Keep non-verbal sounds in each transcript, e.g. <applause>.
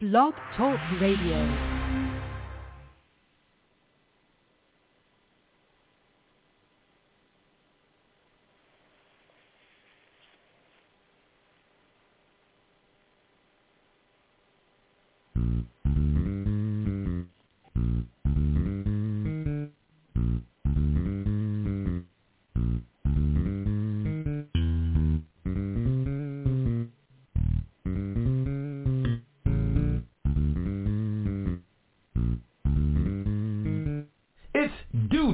Blog Talk Radio.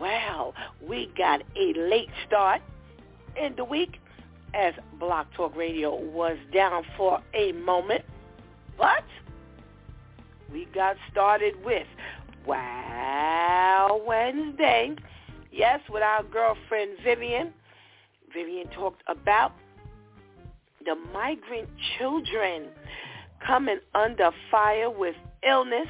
Well, we got a late start in the week as Blog Talk Radio was down for a moment. But we got started with Wow Wednesday. Yes, with our girlfriend Vivian. Vivian talked about the migrant children coming under fire with illness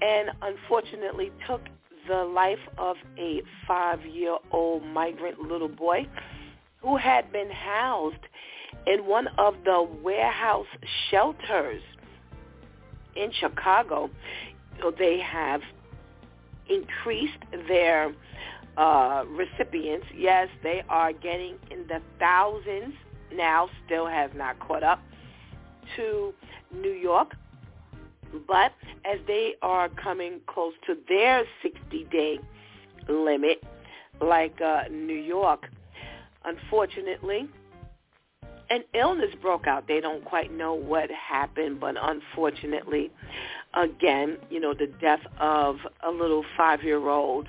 and unfortunately took the life of a five-year-old migrant little boy who had been housed in one of the warehouse shelters in Chicago. They have increased their uh, recipients. Yes, they are getting in the thousands now, still has not caught up to New York. But as they are coming close to their 60-day limit, like uh, New York, unfortunately, an illness broke out. They don't quite know what happened, but unfortunately, again, you know, the death of a little five-year-old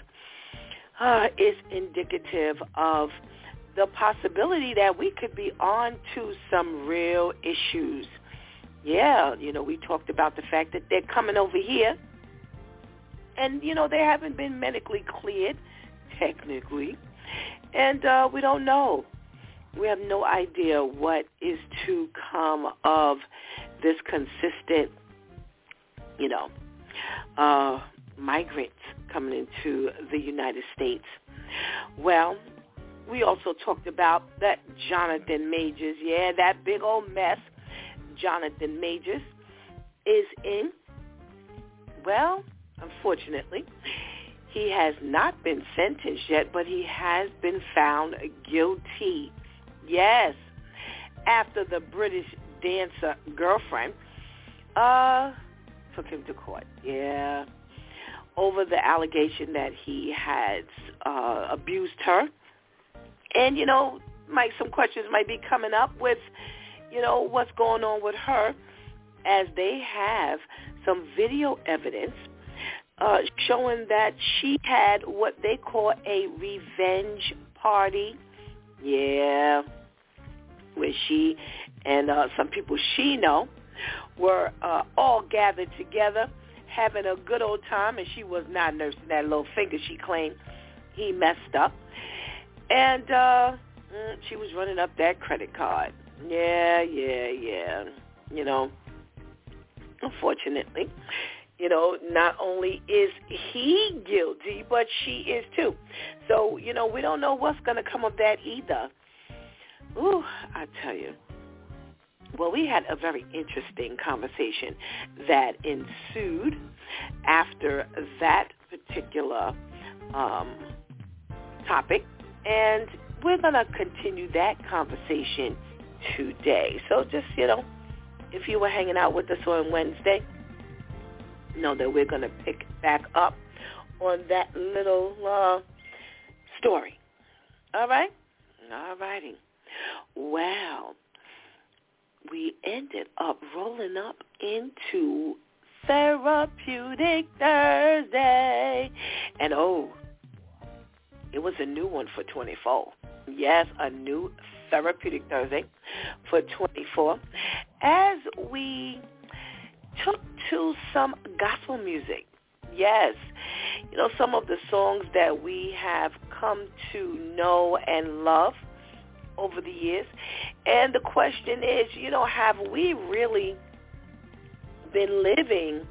uh, is indicative of the possibility that we could be on to some real issues yeah, you know, we talked about the fact that they're coming over here and, you know, they haven't been medically cleared, <laughs> technically. And uh, we don't know. We have no idea what is to come of this consistent, you know, uh, migrants coming into the United States. Well, we also talked about that Jonathan Majors, yeah, that big old mess Jonathan Majors is in, well, unfortunately, he has not been sentenced yet, but he has been found guilty. Yes, after the British dancer girlfriend uh, took him to court. Yeah, over the allegation that he had uh, abused her. And, you know, might some questions might be coming up with you know, what's going on with her as they have some video evidence uh, showing that she had what they call a revenge party. Yeah, where she and uh, some people she know were uh, all gathered together having a good old time, and she was not nursing that little finger she claimed he messed up. And uh, mm, she was running up that credit card. Yeah, yeah, yeah. You know, unfortunately, you know, not only is he guilty, but she is too. So, you know, we don't know what's going to come of that either. Ooh, I tell you. Well, we had a very interesting conversation that ensued after that particular um, topic, and we're going to continue that conversation today. So just, you know, if you were hanging out with us on Wednesday, know that we're going to pick back up on that little uh, story. All right? All righty. Well, we ended up rolling up into Therapeutic Thursday. And oh, it was a new one for 24. Yes, a new Therapeutic Thursday for 24. As we took to some gospel music. Yes, you know, some of the songs that we have come to know and love over the years. And the question is, you know, have we really been living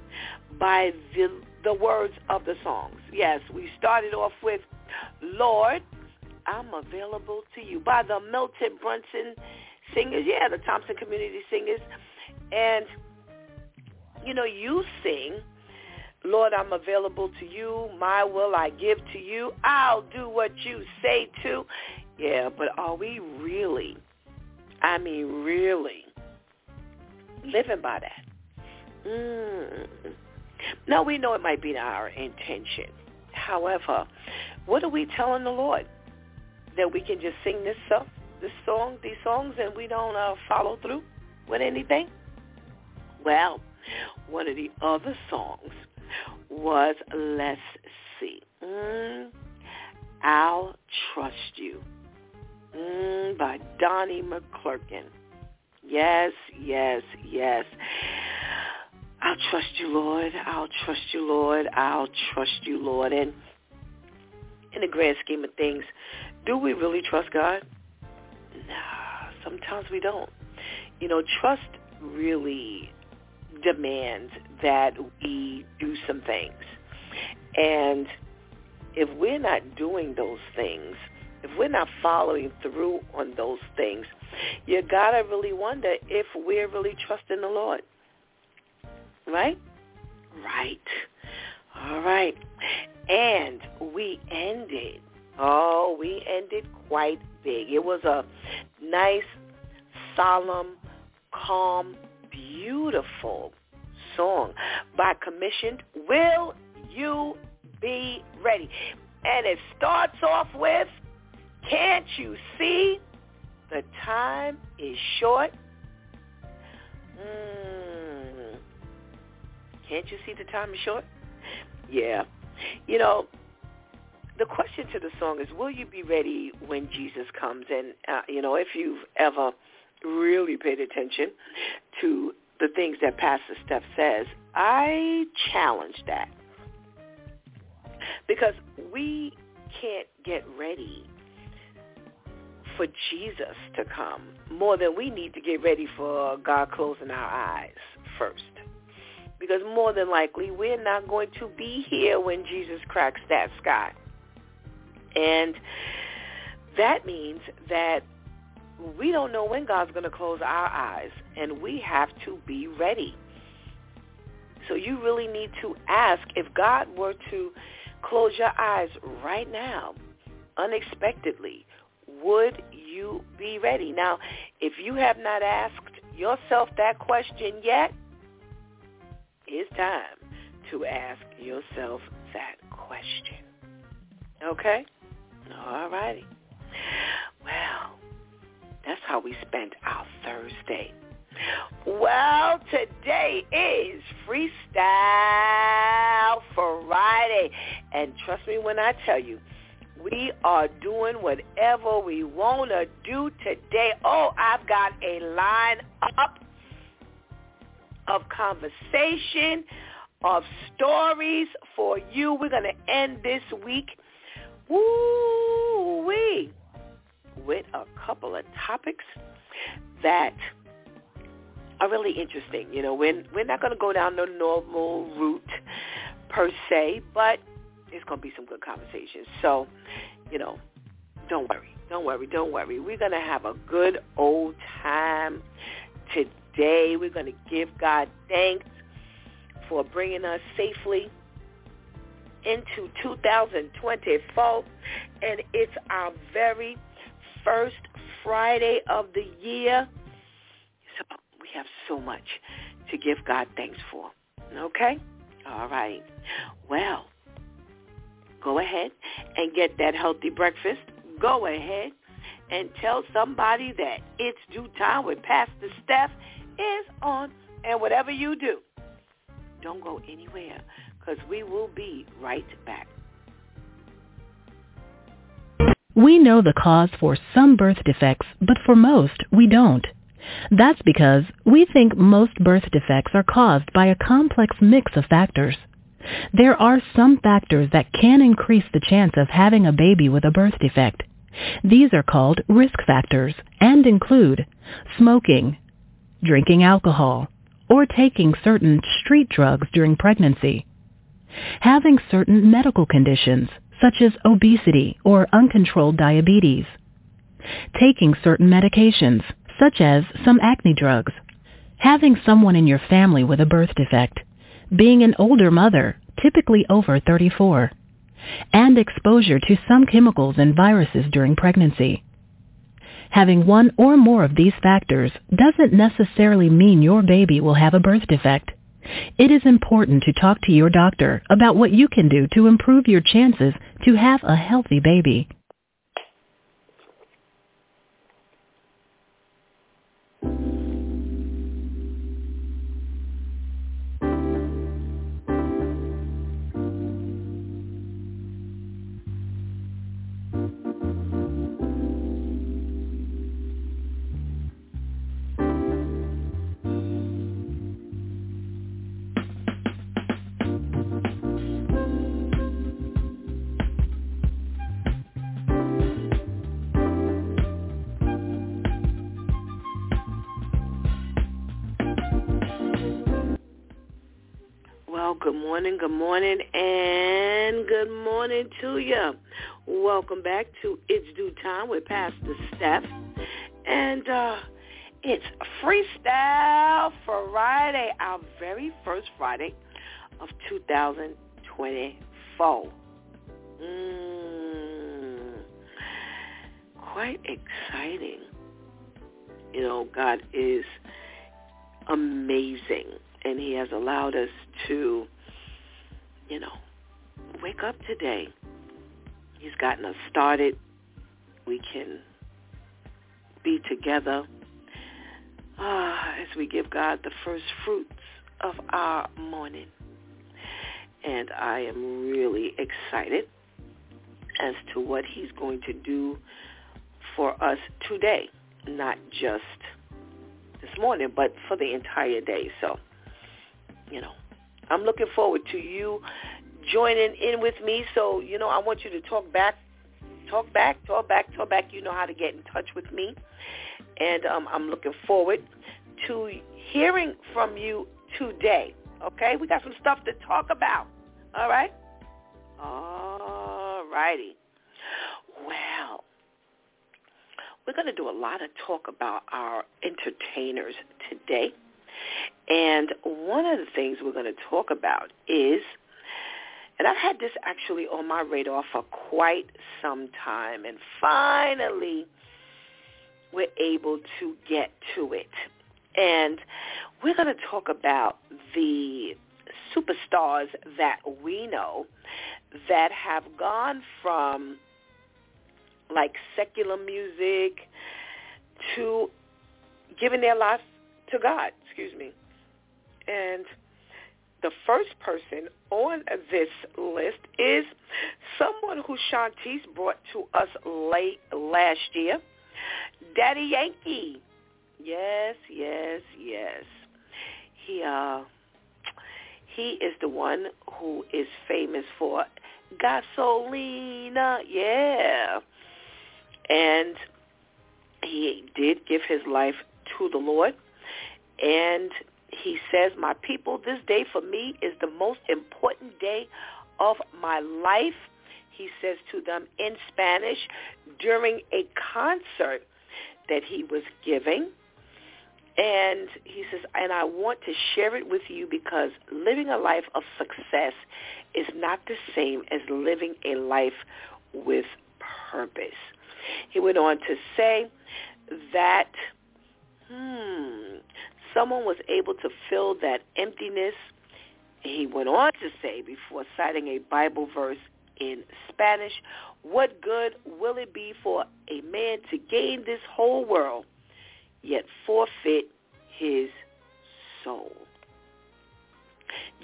by the, the words of the songs? Yes, we started off with, Lord, I'm available to you by the Milton Brunson singers, yeah, the Thompson Community Singers. And, you know, you sing, Lord, I'm available to you. My will I give to you. I'll do what you say to. Yeah, but are we really, I mean really, living by that? Mm. Now we know it might be our intention. However, what are we telling the Lord? That we can just sing this stuff, this song, these songs, and we don't uh, follow through with anything? Well, one of the other songs was Let's See. Mm, I'll Trust You mm, by Donnie McClurkin. Yes, yes, yes. I'll trust you, Lord. I'll trust you, Lord. I'll trust you, Lord. And in the grand scheme of things, do we really trust God? Nah, sometimes we don't. You know, trust really demands that we do some things. And if we're not doing those things, if we're not following through on those things, you gotta really wonder if we're really trusting the Lord. Right? Right. All right. And we ended. Oh, we ended quite big. It was a nice, solemn, calm, beautiful song by commissioned Will You Be Ready? And it starts off with can't you see the time is short? Mm. Can't you see the time is short? Yeah. You know, the question to the song is, will you be ready when Jesus comes? And, uh, you know, if you've ever really paid attention to the things that Pastor Steph says, I challenge that. Because we can't get ready for Jesus to come more than we need to get ready for God closing our eyes first. Because more than likely, we're not going to be here when Jesus cracks that sky. And that means that we don't know when God's going to close our eyes, and we have to be ready. So you really need to ask if God were to close your eyes right now, unexpectedly, would you be ready? Now, if you have not asked yourself that question yet, it's time to ask yourself that question. Okay? All righty. Well, that's how we spent our Thursday. Well, today is Freestyle Friday. And trust me when I tell you, we are doing whatever we want to do today. Oh, I've got a line up of conversation, of stories for you. We're going to end this week woo-wee, with a couple of topics that are really interesting. You know, we're, we're not going to go down the normal route per se, but it's going to be some good conversations. So, you know, don't worry. Don't worry. Don't worry. We're going to have a good old time today. We're going to give God thanks for bringing us safely into 2024. And it's our very first Friday of the year. So we have so much to give God thanks for. Okay? All right. Well, go ahead and get that healthy breakfast. Go ahead and tell somebody that it's DEW time with Pastor Steph is on. And whatever you do, don't go anywhere because we will be right back. We know the cause for some birth defects, but for most, we don't. That's because we think most birth defects are caused by a complex mix of factors. There are some factors that can increase the chance of having a baby with a birth defect. These are called risk factors and include smoking, drinking alcohol, or taking certain street drugs during pregnancy, having certain medical conditions such as obesity or uncontrolled diabetes, taking certain medications such as some acne drugs, having someone in your family with a birth defect, being an older mother, typically over 34, and exposure to some chemicals and viruses during pregnancy. Having one or more of these factors doesn't necessarily mean your baby will have a birth defect. It is important to talk to your doctor about what you can do to improve your chances to have a healthy baby. Good morning, good morning, and good morning to you. Welcome back to It's DEW Time with Pastor Steph. And uh, it's Freestyle Friday, our very first Friday of 2024. Mm, quite exciting. You know, God is amazing and he has allowed us to, you know, wake up today. He's gotten us started. We can be together uh, as we give God the first fruits of our morning. And I am really excited as to what he's going to do for us today, not just this morning, but for the entire day. So you know, I'm looking forward to you joining in with me. So, you know, I want you to talk back, talk back, talk back, talk back. You know how to get in touch with me. And um, I'm looking forward to hearing from you today. Okay? We got some stuff to talk about. All right? All righty. Well, we're going to do a lot of talk about our entertainers today. And one of the things we're going to talk about is, and I've had this actually on my radar for quite some time, and finally we're able to get to it. And we're going to talk about the superstars that we know that have gone from like secular music to giving their life to God, excuse me. And the first person on this list is someone who Shantice brought to us late last year, Daddy Yankee. Yes, yes, yes. He uh he is the one who is famous for gasolina, yeah. And he did give his life to the Lord. And he says, my people, this day for me is the most important day of my life, he says to them in Spanish during a concert that he was giving. And he says, and I want to share it with you because living a life of success is not the same as living a life with purpose. He went on to say that, hmm, someone was able to fill that emptiness, he went on to say, before citing a Bible verse in Spanish, what good will it be for a man to gain this whole world, yet forfeit his soul?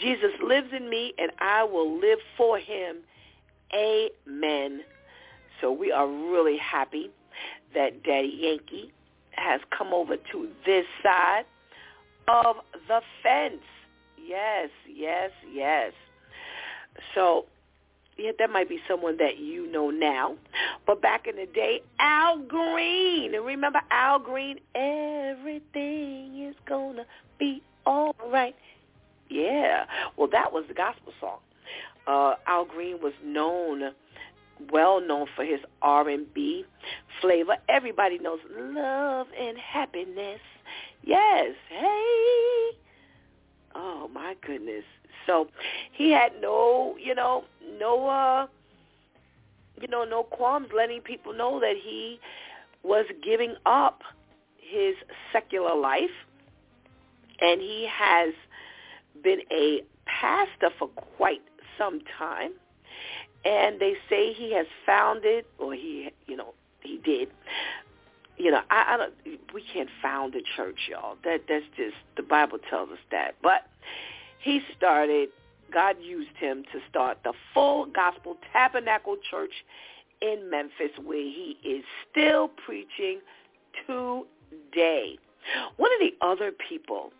Jesus lives in me, and I will live for him. Amen. So we are really happy that Daddy Yankee has come over to this side of the fence. Yes, yes, yes. So yeah, that might be someone that you know now. But back in the day, Al Green. And remember Al Green? Everything is to be all right. Yeah. Well, that was the gospel song. Uh, Al Green was known, well known for his R&B flavor. Everybody knows love and happiness. Yes. Hey. Oh my goodness. So he had no, you know, no, uh, you know, no qualms letting people know that he was giving up his secular life, and he has been a pastor for quite some time. And they say he has founded, or he, you know, he did. You know, I, I don't. We can't found a church, y'all. That that's just the Bible tells us that. But he started. God used him to start the Full Gospel Tabernacle Church in Memphis, where he is still preaching today. One of the other people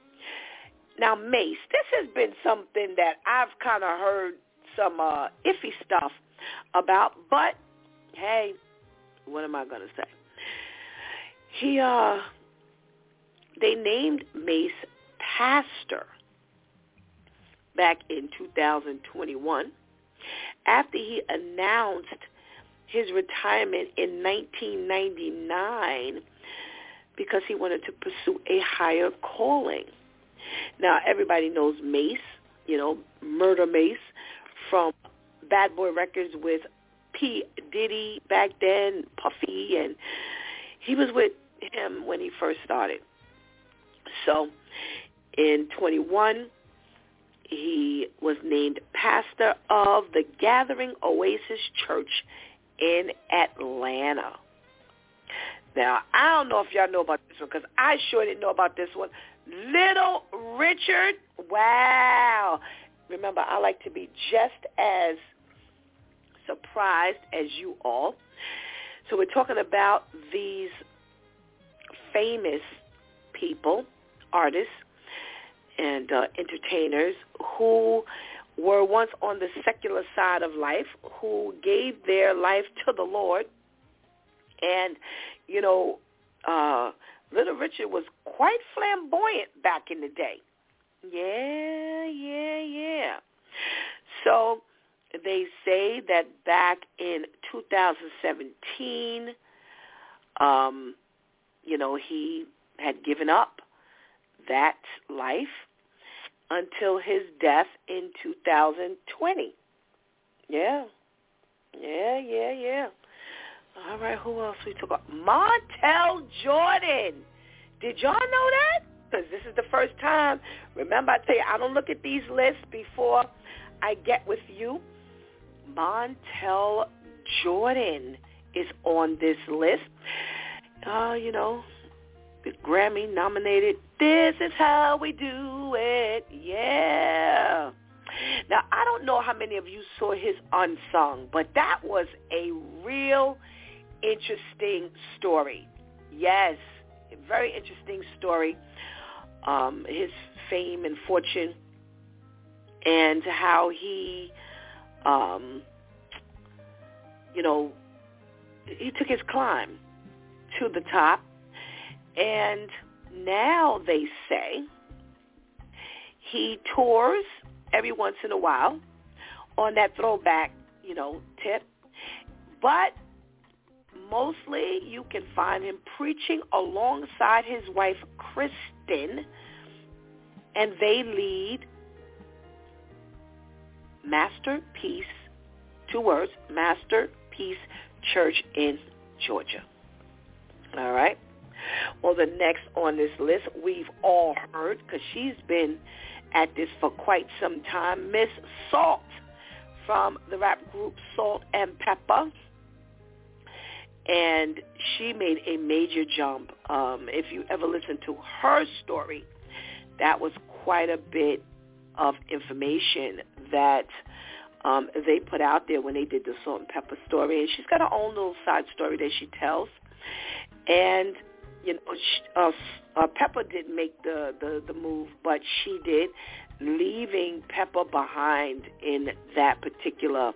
now, Mase, this has been something that I've kind of heard some uh, iffy stuff about, but hey, what am I going to say? He, uh, they named Mase pastor back in 2021 after he announced his retirement in 1999 because he wanted to pursue a higher calling. Now everybody knows Mase, you know, Murder Mase from Bad Boy Records with P. Diddy back then, Puffy, and he was with him when he first started. So in 21, he was named pastor of the Gathering Oasis Church in Atlanta. Now, I don't know if y'all know about this one because I sure didn't know about this one. Little Richard, wow. Remember, I like to be just as surprised as you all. So we're talking about these famous people, artists, and uh, entertainers who were once on the secular side of life, who gave their life to the Lord, and you know, uh, Little Richard was quite flamboyant back in the day. Yeah, yeah, yeah. So they say that back in 2017, um, you know, he had given up that life until his death in 2020. Yeah. Yeah, yeah, yeah. All right, who else we took off? Montel Jordan. Did y'all know that? Because this is the first time. Remember, I tell you, I don't look at these lists before I get with you. Montel Jordan is on this list. Uh, you know, the Grammy nominated. This is how we do it. Yeah. Now, I don't know how many of you saw his unsung, but that was a real interesting story. Yes, a very interesting story. Um, his fame and fortune and how he, um, you know, he took his climb to the top. And now they say he tours every once in a while on that throwback, you know, tip. But mostly you can find him preaching alongside his wife Kristen, and they lead Masterpiece, two words, Masterpiece Church in Georgia. All right? Well, the next on this list we've all heard because she's been at this for quite some time, Miss Salt from the rap group Salt and Pepa. And she made a major jump. Um, if you ever listen to her story, that was quite a bit of information that um, they put out there when they did the Salt and Pepa story. And she's got her own little side story that she tells. And you know, uh, uh, Pepa didn't make the, the the move, but she did, leaving Pepa behind in that particular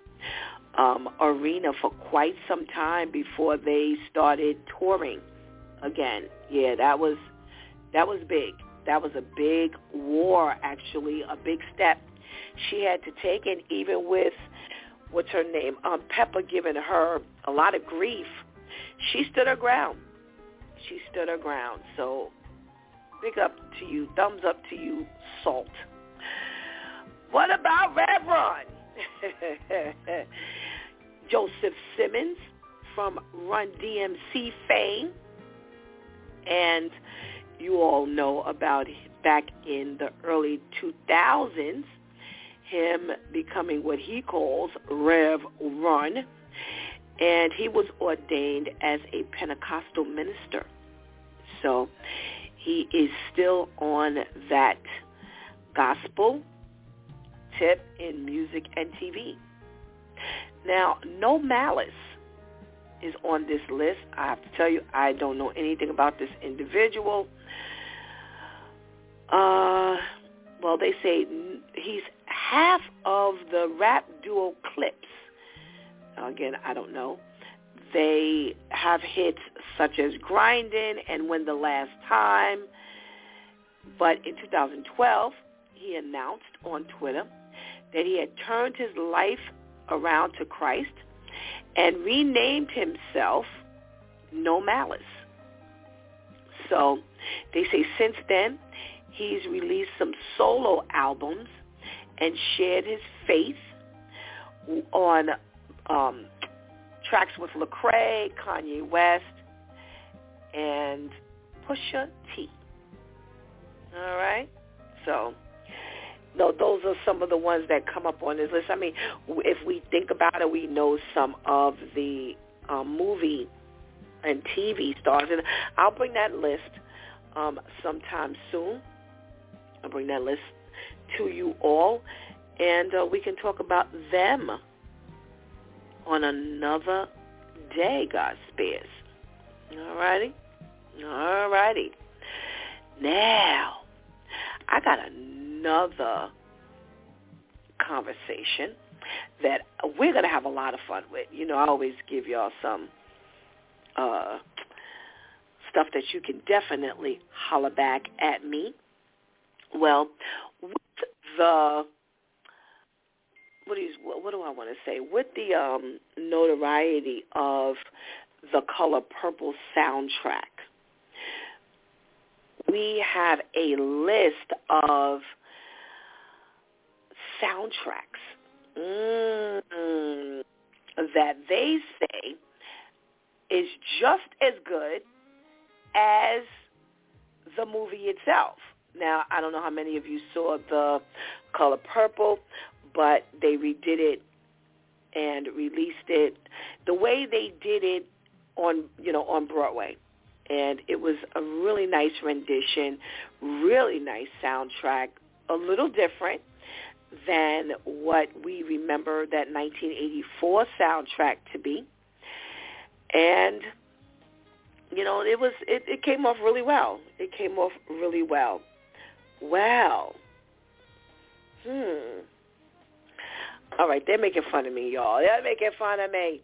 um, arena for quite some time before they started touring again. Yeah, that was that was big. That was a big war, actually, a big step she had to take, and even with what's her name, um, Pepa giving her a lot of grief, she stood her ground she stood her ground. So big up to you. Thumbs up to you, Salt. What about Reverend? Run? <laughs> Joseph Simmons from Run DMC fame. And you all know about back in the early 2000s, him becoming what he calls Rev Run and he was ordained as a Pentecostal minister. So he is still on that gospel tip in music and TV. Now, No Malice is on this list. I have to tell you, I don't know anything about this individual. Uh, well, they say he's half of the rap duo Clipse Again, I don't know. They have hits such as Grindin' and When the Last Time. But in 2012, he announced on Twitter that he had turned his life around to Christ and renamed himself No Malice. So they say since then, he's released some solo albums and shared his faith on um, tracks with Lecrae, Kanye West, and Pusha T. All right, so no, those are some of the ones that come up on this list. I mean, if we think about it, we know some of the um, movie and TV stars, and I'll bring that list um, sometime soon. I'll bring that list to you all, and uh, we can talk about them on another day, God spares. All righty? All righty. Now, I got another conversation that we're going to have a lot of fun with. You know, I always give y'all some uh, stuff that you can definitely holler back at me. Well, with the what do you, what do I want to say? With the um, notoriety of the Color Purple soundtrack, we have a list of soundtracks mm, that they say is just as good as the movie itself. Now, I don't know how many of you saw the Color Purple, but they redid it and released it the way they did it on you know on Broadway. And it was a really nice rendition really nice soundtrack a little different than what we remember that 1984 soundtrack to be. And you know it was it, it came off really well. It came off really well. Well hmm all right, they're making fun of me, y'all. They're making fun of me.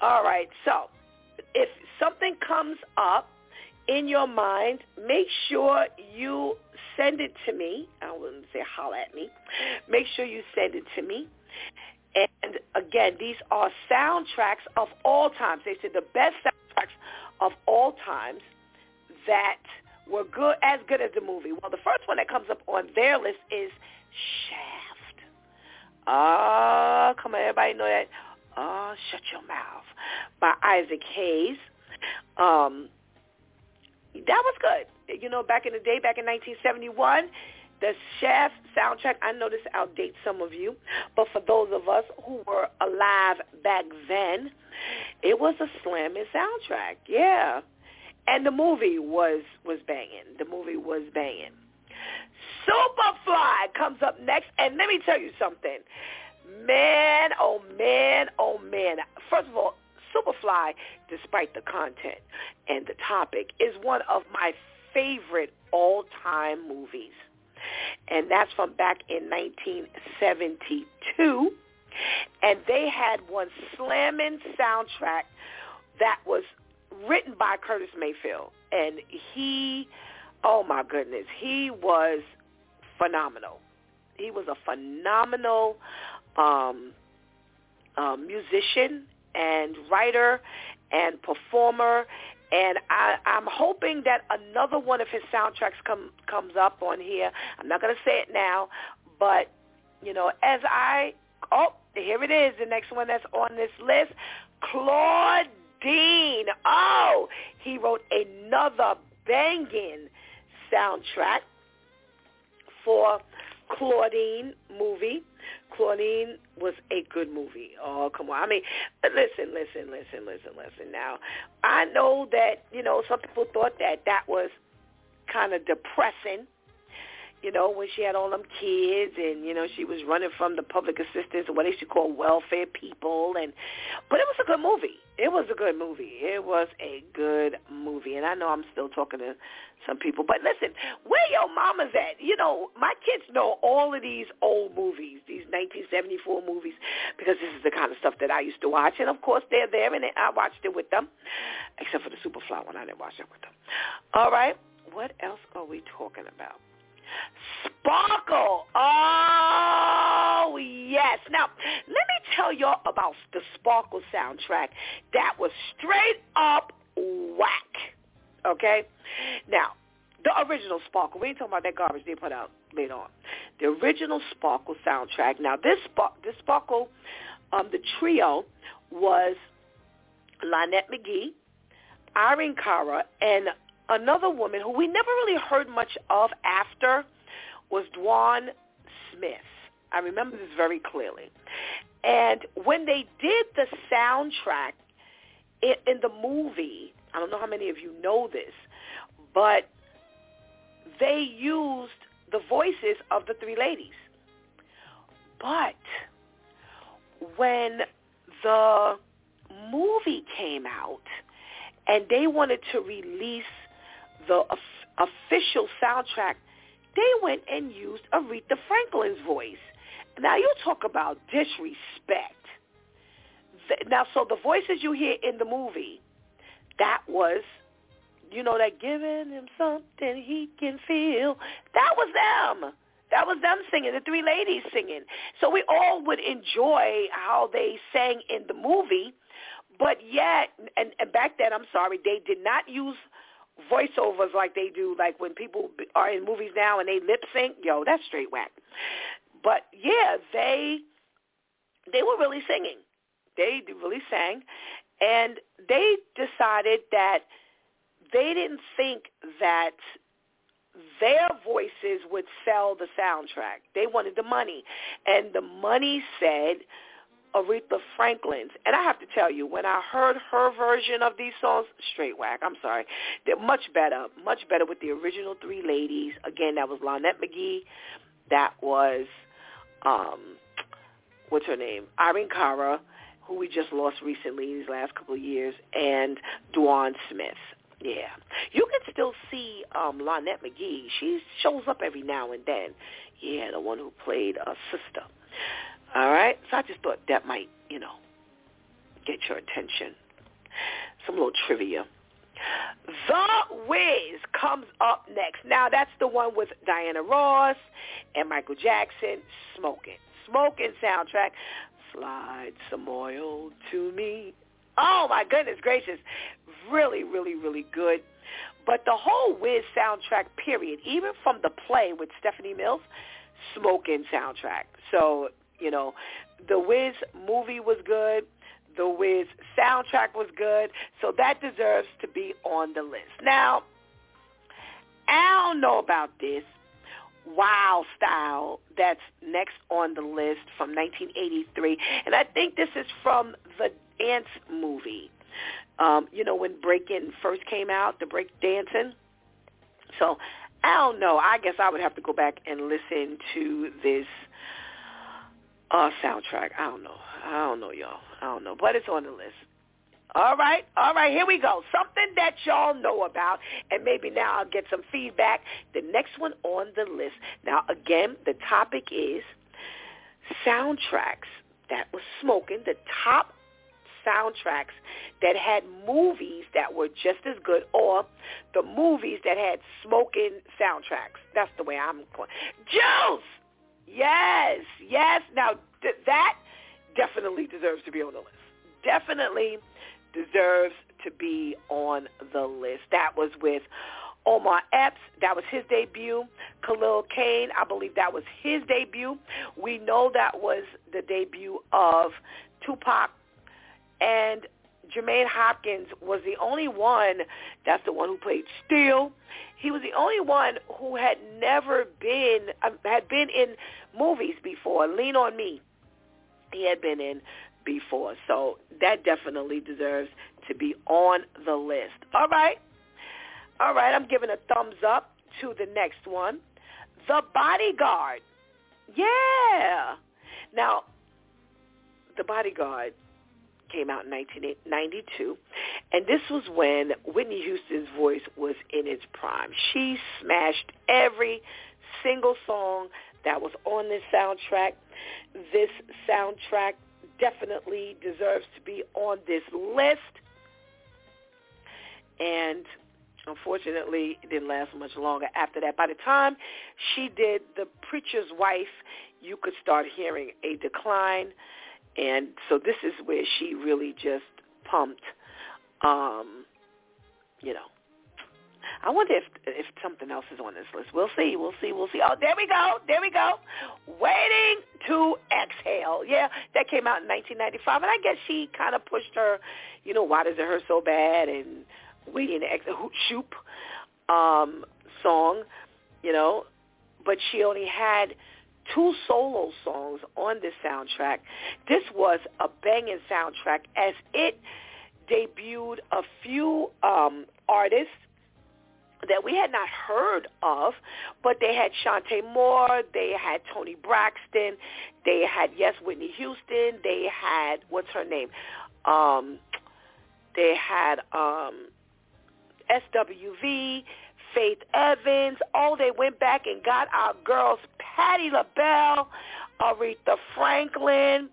All right, so if something comes up in your mind, make sure you send it to me. I wouldn't say holler at me. Make sure you send it to me. And again, these are soundtracks of all times. They said the best soundtracks of all times that were good, as good as the movie. Well, the first one that comes up on their list is Shaft. Oh, come on, everybody know that. Oh, shut your mouth. By Isaac Hayes. Um, that was good. You know, back in the day, back in 1971, the Shaft soundtrack, I know this outdates some of you, but for those of us who were alive back then, it was a slamming soundtrack. Yeah. And the movie was was banging. The movie was banging. Superfly comes up next, and let me tell you something. Man, oh man, oh man. First of all, Superfly, despite the content and the topic, is one of my favorite all-time movies. And that's from back in 1972. And they had one slamming soundtrack that was written by Curtis Mayfield. And he, oh my goodness, he was phenomenal. He was a phenomenal um, uh, musician and writer and performer. And I, I'm hoping that another one of his soundtracks come, comes up on here. I'm not going to say it now, but, you know, as I, oh, here it is, the next one that's on this list, Claude Claudine. Oh, he wrote another banging soundtrack for Claudine movie. Claudine was a good movie. Oh, come on. I mean, listen, listen, listen, listen, listen. Now, I know that, you know, some people thought that that was kind of depressing you know, when she had all them kids and, you know, she was running from the public assistance or what they should call welfare people and but it was a good movie. It was a good movie. It was a good movie. And I know I'm still talking to some people. But listen, where your mama's at? You know, my kids know all of these old movies, these 1974 movies, because this is the kind of stuff that I used to watch. And of course, they're there, and I watched it with them, except for the Superfly one. I didn't watch it with them. All right. What else are we talking about? Sparkle. Oh, yes. Now, let me tell y'all about the Sparkle soundtrack. That was straight up whack. Okay? Now, the original Sparkle. We ain't talking about that garbage they put out later on. The original Sparkle soundtrack. Now, this, this Sparkle, um, the trio was Lonette McKee, Irene Cara, and another woman who we never really heard much of after was Dwan Smith. I remember this very clearly. And when they did the soundtrack in, in the movie, I don't know how many of you know this, but they used the voices of the three ladies. But when the movie came out and they wanted to release the official soundtrack, they went and used Aretha Franklin's voice. Now you talk about disrespect. Now, so the voices you hear in the movie, that was, you know, that giving him something he can feel. That was them. That was them singing, the three ladies singing. So we all would enjoy how they sang in the movie, but yet, and, and back then, I'm sorry, they did not use voiceovers like they do, like when people are in movies now and they lip sync. Yo, that's straight whack. But yeah, they they were really singing. They really sang, and they decided that they didn't think that their voices would sell the soundtrack. They wanted the money. And the money said, Aretha Franklin's. And I have to tell you, when I heard her version of these songs, straight whack, I'm sorry, they're much better, much better with the original three ladies. Again, that was Lonette McKee. That was, um, what's her name? Irene Cara, who we just lost recently these last couple of years, and Dwan Smith. Yeah. You can still see um Lonette McKee. She shows up every now and then. Yeah, the one who played a uh, sister. All right? So I just thought that might, you know, get your attention. Some little trivia. The Wiz comes up next. Now, that's the one with Diana Ross and Michael Jackson, Smoking. Smoking soundtrack. Slide some oil to me. Oh, my goodness gracious. Really, really, really good. But the whole Wiz soundtrack, period, even from the play with Stephanie Mills, smoking soundtrack. So you know, the Wiz movie was good. The Wiz soundtrack was good. So that deserves to be on the list. Now, I don't know about this. Wild Style that's next on the list from 1983. And I think this is from the dance movie. Um, you know, when breaking first came out, the break dancing. So I don't know. I guess I would have to go back and listen to this uh soundtrack. I don't know. I don't know, y'all. I don't know. But it's on the list. All right, all right, here we go. Something that y'all know about, and maybe now I'll get some feedback. The next one on the list. Now, again, the topic is soundtracks that was smoking, the top soundtracks that had movies that were just as good or the movies that had smoking soundtracks. That's the way I'm going. Juice! Yes, yes. Now, th- that definitely deserves to be on the list. Definitely deserves to be on the list. That was with Omar Epps, that was his debut. Khalil Kain, I believe that was his debut. We know that was the debut of Tupac. And Jermaine Hopkins was the only one, that's the one who played Steel. He was the only one who had never been, uh, had been in movies before. Lean on Me. He had been in before. So that definitely deserves to be on the list. All right. All right, I'm giving a thumbs up to the next one. The Bodyguard. Yeah. Now, The Bodyguard came out in 1992, and this was when Whitney Houston's voice was in its prime. She smashed every single song that was on this soundtrack. This soundtrack definitely deserves to be on this list. And unfortunately, it didn't last much longer after that. By the time she did The Preacher's Wife, you could start hearing a decline. And so this is where she really just pumped, um, you know, I wonder if if something else is on this list. We'll see. We'll see. We'll see. Oh, there we go. There we go. Waiting to exhale. Yeah, that came out in 1995, and I guess she kind of pushed her. You know, why does it hurt so bad? And waiting to exhale, hoot shoop um, song. You know, but she only had two solo songs on this soundtrack. This was a banging soundtrack as it debuted a few um, artists that we had not heard of, but they had Chanté Moore, they had Toni Braxton, they had yes Whitney Houston, they had what's her name, um, they had um, SWV, Faith Evans. Oh, they went back and got our girls Patti LaBelle, Aretha Franklin.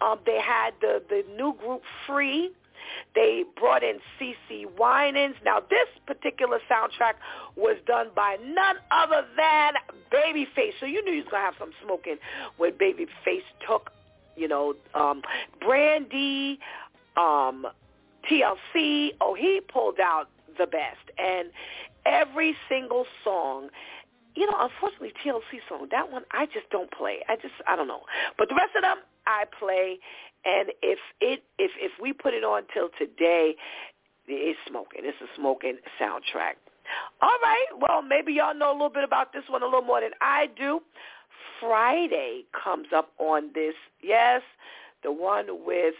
Um, they had the the new group Free they brought in CeCe Winans. Now, this particular soundtrack was done by none other than Babyface. So you knew you was going to have some smoking when Babyface took, you know, um, Brandy, um, TLC. Oh, he pulled out the best. And every single song you know, unfortunately, TLC song, that one I just don't play. I just, I don't know. But the rest of them, I play, and if it if if we put it on till today, it's smoking. It's a smoking soundtrack. All right. Well, maybe y'all know a little bit about this one a little more than I do. Friday comes up on this. Yes, the one with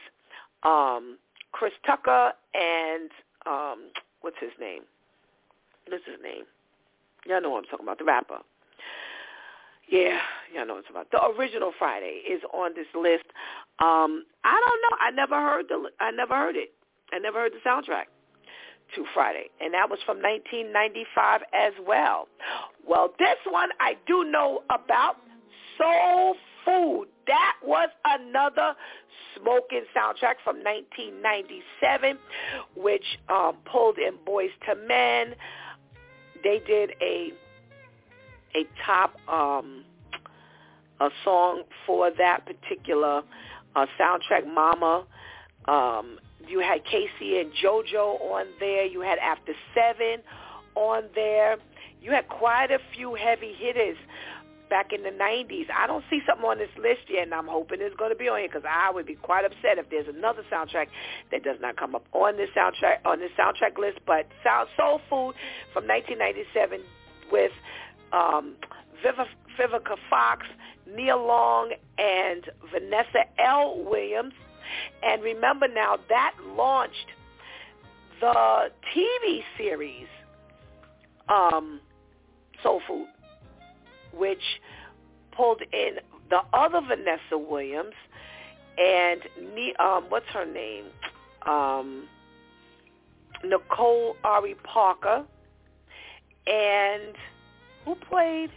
um Chris Tucker and um what's his name? What's his name? Y'all know what I'm talking about, the rapper. Yeah, y'all know what I'm talking about. The original Friday is on this list. Um, I don't know. I never heard the. I never heard it. I never heard the soundtrack to Friday, and that was from 1995 as well. Well, this one I do know about. Soul Food. That was another smoking soundtrack from 1997, which um, pulled in Boyz II Men. They did a a top um, a song for that particular uh, soundtrack, Mama. Um, you had K-Ci and JoJo on there. You had After Seven on there. You had quite a few heavy hitters back in the 90s. I don't see something on this list yet, and I'm hoping it's going to be on here because I would be quite upset if there's another soundtrack that does not come up on this soundtrack on this soundtrack list. But Soul Food from 1997 with um, Vivica Fox, Nia Long, and Vanessa L. Williams. And remember now, that launched the TV series um, Soul Food, which pulled in the other Vanessa Williams and um, what's her name? Um, Nicole Ari Parker, and who played?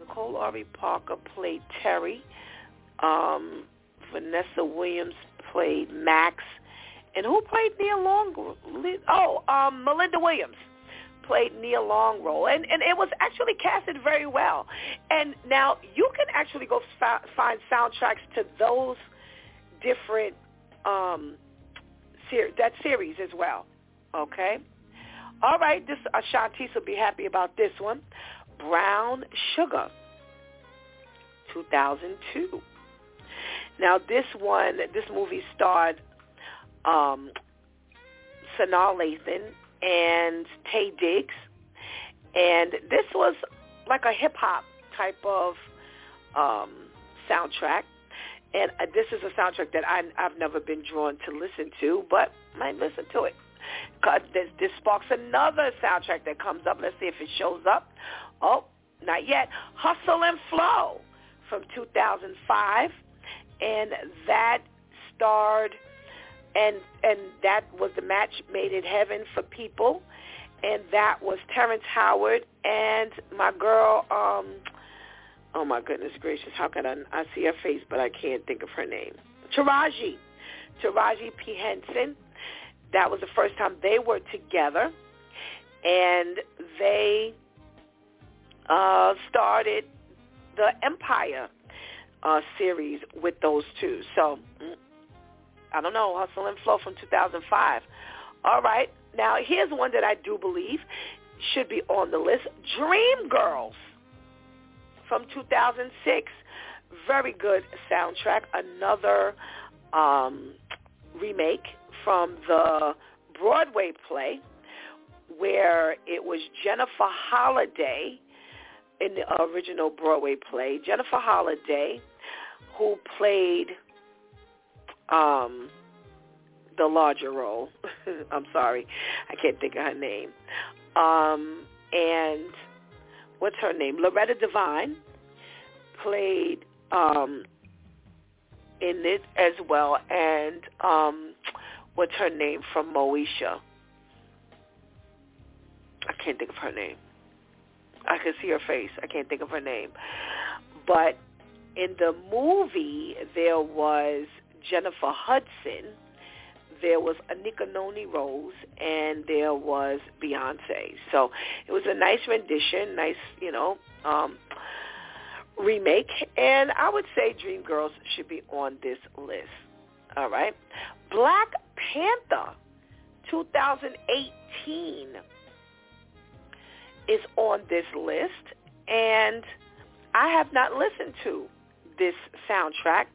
Nicole Ari Parker played Terry. Um, Vanessa Williams played Max, and who played Nia Long? Oh, um, Melinda Williams played Nia Long role, and and it was actually casted very well. And now you can actually go find soundtracks to those different um, ser- that series as well. Okay. All right. This Shantice will be happy about this one. Brown Sugar, 2002. Now this one, this movie starred um, Sanaa Lathan and Taye Diggs, and this was like a hip hop type of um, soundtrack. And uh, this is a soundtrack that I, I've never been drawn to listen to, but might listen to it. This, this sparks another soundtrack that comes up. Let's see if it shows up. Oh, not yet. Hustle and Flow from 2005, and that starred and and that was the match made in heaven for people, and that was Terrence Howard and my girl. um Oh my goodness gracious! How can I? I see her face, but I can't think of her name. Taraji, Taraji P Henson. That was the first time they were together, and they uh, started the Empire uh, series with those two. So I don't know, Hustle and Flow from 2005. All right. Now, here's one that I do believe should be on the list. Dream Girls from 2006. Very good soundtrack. Another um, remake from the Broadway play where it was Jennifer Holliday in the original Broadway play. Jennifer Holliday, who played um, the larger role. <laughs> I'm sorry, I can't think of her name. Um, and what's her name? Loretta Devine played um, in it as well, and um, what's her name from Moesha? I can't think of her name. I can see her face. I can't think of her name. But in the movie, there was Jennifer Hudson, there was Anika Noni Rose, and there was Beyonce. So it was a nice rendition, nice, you know, um, remake. And I would say Dreamgirls should be on this list. All right. Black Panther 2018 is on this list. And I have not listened to this soundtrack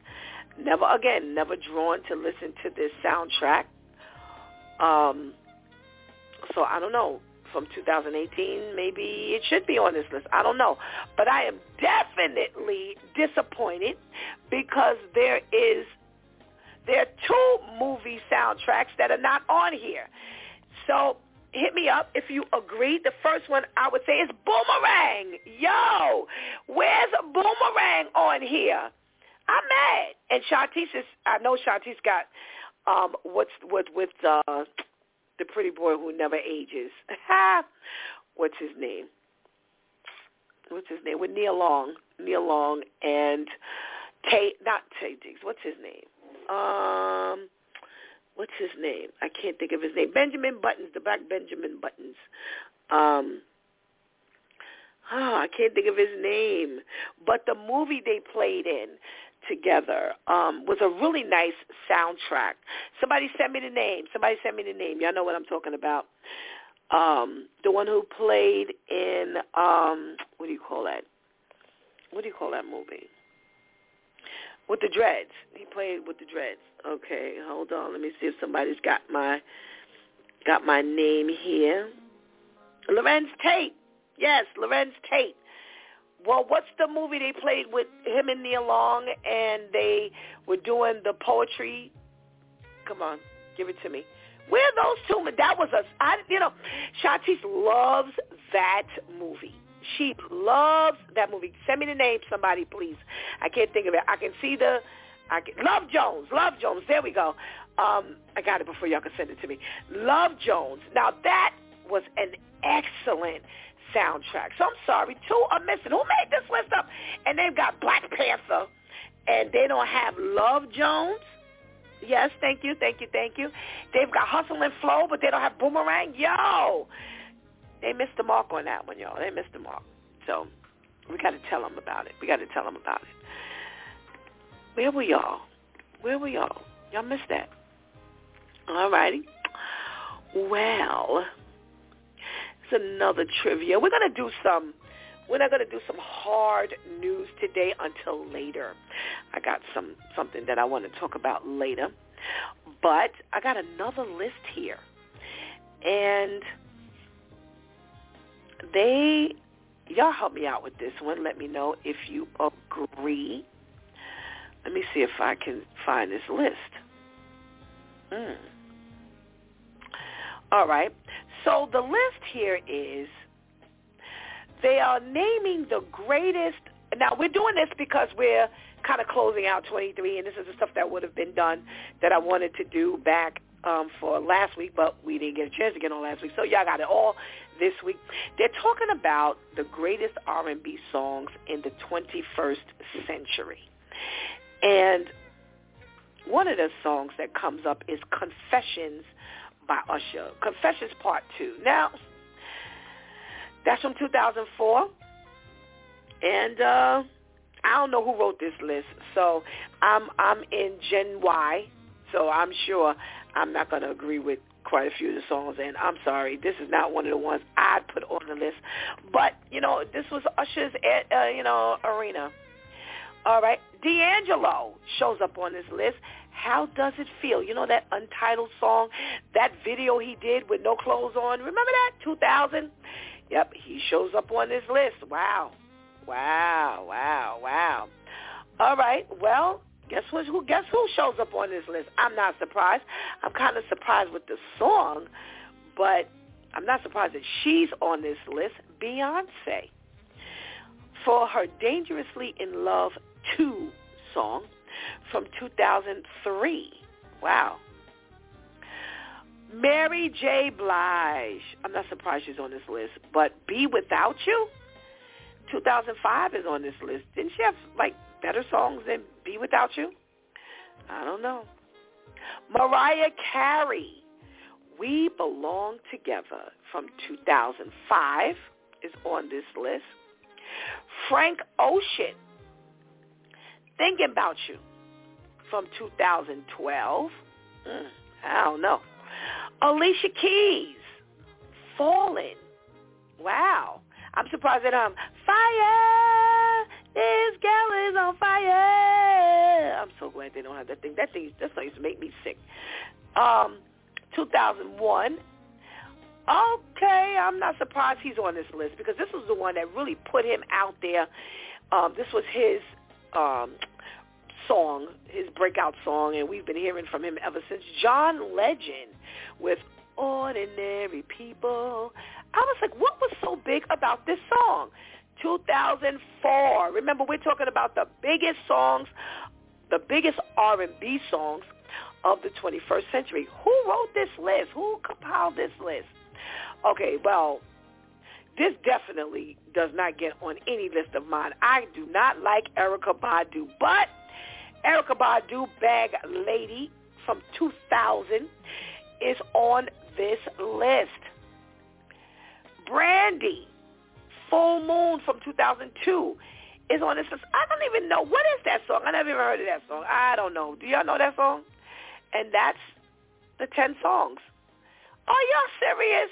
never again, never drawn to listen to this soundtrack. Um, so I don't know. From 2018, maybe it should be on this list. I don't know, but I am definitely disappointed because there is there are two movie soundtracks that are not on here. So hit me up if you agree. The first one I would say is Boomerang. Yo, where's Boomerang on here? I'm mad. And Shantice is, I know Shantice got um, what's with with uh, the pretty boy who never ages. <laughs> what's his name? What's his name? With Nia Long, Nia Long, and Tay, not Taye Diggs. What's his name? Um, what's his name? I can't think of his name. Benjamin Buttons, the black Benjamin Buttons. Um, oh, I can't think of his name. But the movie they played in, together um, was a really nice soundtrack. Somebody sent me the name. Somebody sent me the name. Y'all know what I'm talking about. Um, the one who played in um, what do you call that? What do you call that movie? With the dreads. He played with the dreads. Okay, hold on. Let me see if somebody's got my got my name here. Larenz Tate. Yes, Larenz Tate. Well, what's the movie they played with him and Nia Long, and they were doing the poetry? Come on, give it to me. Where those two? That was a, I, you know, Shantice loves that movie. She loves that movie. Send me the name, somebody, please. I can't think of it. I can see the, I can, Love Jones. Love Jones. There we go. Um, I got it before y'all can send it to me. Love Jones. Now that was an excellent soundtrack. So I'm sorry, two are missing. Who made this list up? And they've got Black Panther, and they don't have Love Jones. Yes, thank you, thank you, thank you. They've got Hustle and Flow, but they don't have Boomerang. Yo, they missed the mark on that one, y'all. They missed the mark. So we got to tell them about it. We got to tell them about it. Where were y'all? Where were y'all? Y'all missed that. All righty. Well, another trivia. We're going to do some we're not going to do some hard news today until later. I got some something that I want to talk about later. But I got another list here. And they y'all help me out with this one. Let me know if you agree. Let me see if I can find this list. Mm. All right. So the list here is they are naming the greatest. Now we're doing this because we're kind of closing out 23, and this is the stuff that would have been done that I wanted to do back um, for last week, but we didn't get a chance to get on last week. So y'all got it all this week. They're talking about the greatest R&B songs in the 21st century. And one of the songs that comes up is Confessions by Usher. Confessions Part 2. Now, that's from 2004. And uh, I don't know who wrote this list. So I'm I'm in Gen Y. So I'm sure I'm not going to agree with quite a few of the songs. And I'm sorry, this is not one of the ones I'd put on the list. But, you know, this was Usher's, uh, you know, arena. All right. D'Angelo shows up on this list. How does it feel? You know that untitled song, that video he did with no clothes on. Remember that? 2000. Yep, he shows up on this list. Wow, wow, wow, wow. All right. Well, guess? Who guess who shows up on this list? I'm not surprised. I'm kind of surprised with the song, but I'm not surprised that she's on this list. Beyonce for her "Dangerously in Love 2" song from 2003. Wow. Mary J. Blige. I'm not surprised she's on this list. But Be Without You, 2005 is on this list. Didn't she have like better songs than Be Without You? I don't know. Mariah Carey, We Belong Together from 2005 is on this list. Frank Ocean, Thinking About You from 2012. Mm, I don't know. Alicia Keys, Fallin'. Wow. I'm surprised that um fire. This girl is on fire. I'm so glad they don't have that thing. That thing, that song used to make me sick. Um, 2001. Okay, I'm not surprised he's on this list because this was the one that really put him out there. Um, this was his um, song, his breakout song, and we've been hearing from him ever since. John Legend with Ordinary People. I was like, what was so big about this song? 2004. Remember, we're talking about the biggest songs, the biggest R&B songs of the 21st century. Who wrote this list? Who compiled this list? Okay, well, this definitely does not get on any list of mine. I do not like Erykah Badu, but Erykah Badu, Bag Lady from 2000 is on this list. Brandy, Full Moon from 2002 is on this list. I don't even know. What is that song? I never even heard of that song. I don't know. Do y'all know that song? And that's the 10 songs. Are y'all serious?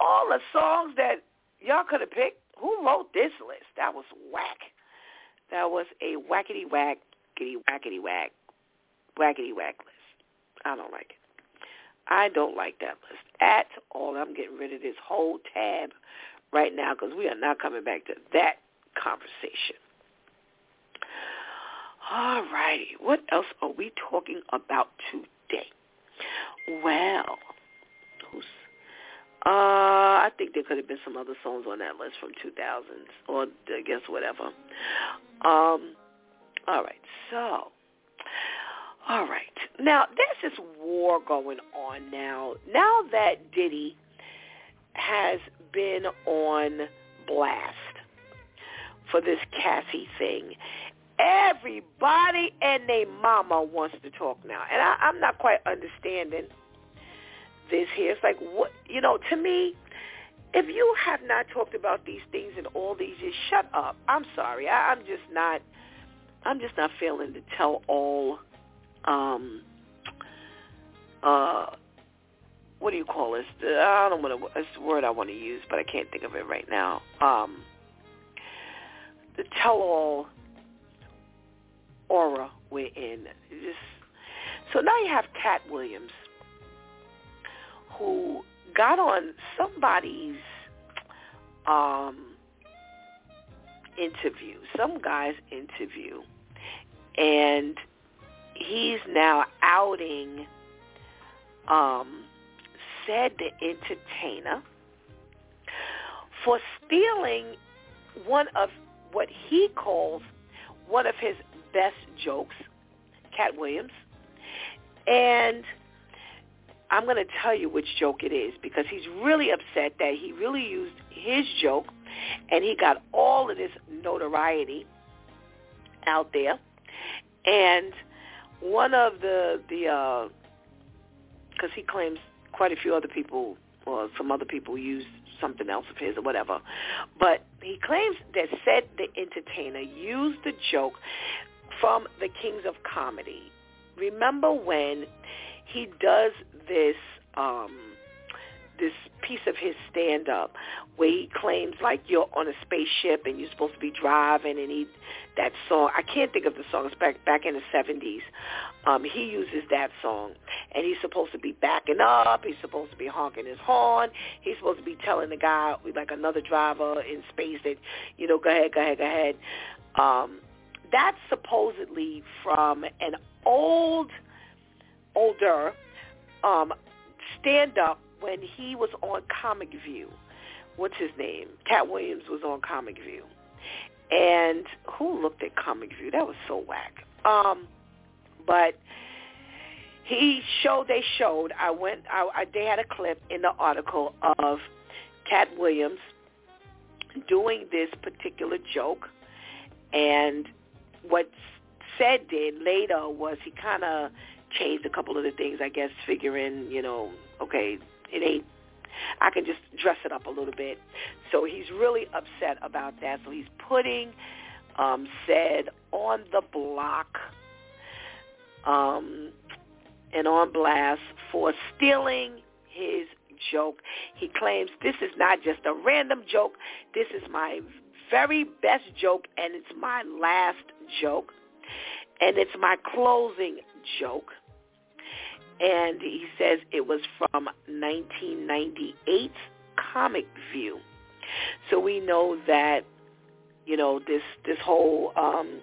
All the songs that y'all could have picked, who wrote this list? That was whack. That was a whackety whack, giddy whackety whack, whackety whack list. I don't like it. I don't like that list at all. I'm getting rid of this whole tab right now because we are not coming back to that conversation. All righty. What else are we talking about today? Well, uh, I think there could have been some other songs on that list from 2000s, or I guess whatever. Um, all right, so, all right. Now, there's this war going on now. Now that Diddy has been on blast for this Cassie thing, everybody and their mama wants to talk now. And I, I'm not quite understanding this here. It's like, what, you know, to me, if you have not talked about these things in all these years, shut up. I'm sorry. I, I'm just not, I'm just not feeling to tell all, um, uh, what do you call this? I don't want to, it's the word I want to use, but I can't think of it right now. Um, the tell-all aura we're in. Just, so now you have Katt Williams, who got on somebody's um, interview, some guy's interview, and he's now outing um, Ced the Entertainer for stealing one of what he calls one of his best jokes, Katt Williams, and I'm going to tell you which joke it is because he's really upset that he really used his joke and he got all of this notoriety out there. And one of the the because uh, he claims quite a few other people or some other people used something else of his or whatever, but he claims that Ced the Entertainer used the joke from the Kings of Comedy. Remember when he does this um this piece of his stand up where he claims like you're on a spaceship and you're supposed to be driving and he that song I can't think of the song it's back back in the seventies. Um, he uses that song and he's supposed to be backing up, he's supposed to be honking his horn, he's supposed to be telling the guy like another driver in space that, you know, go ahead, go ahead, go ahead. Um, that's supposedly from an old older um, stand up when he was on Comic View. What's his name? Katt Williams was on Comic View. And who looked at Comic View? That was so whack. Um, but he showed. They showed. I went. I, I, they had a clip in the article of Katt Williams doing this particular joke, and what Ced did later was he kind of changed a couple of the things, I guess, figuring, you know, okay, it ain't I can just dress it up a little bit. So he's really upset about that. So he's putting um Ced on the block um and on blast for stealing his joke. He claims this is not just a random joke. This is my very best joke and it's my last joke. And it's my closing joke and he says it was from 1998 Comic View. So we know that you know this this whole um,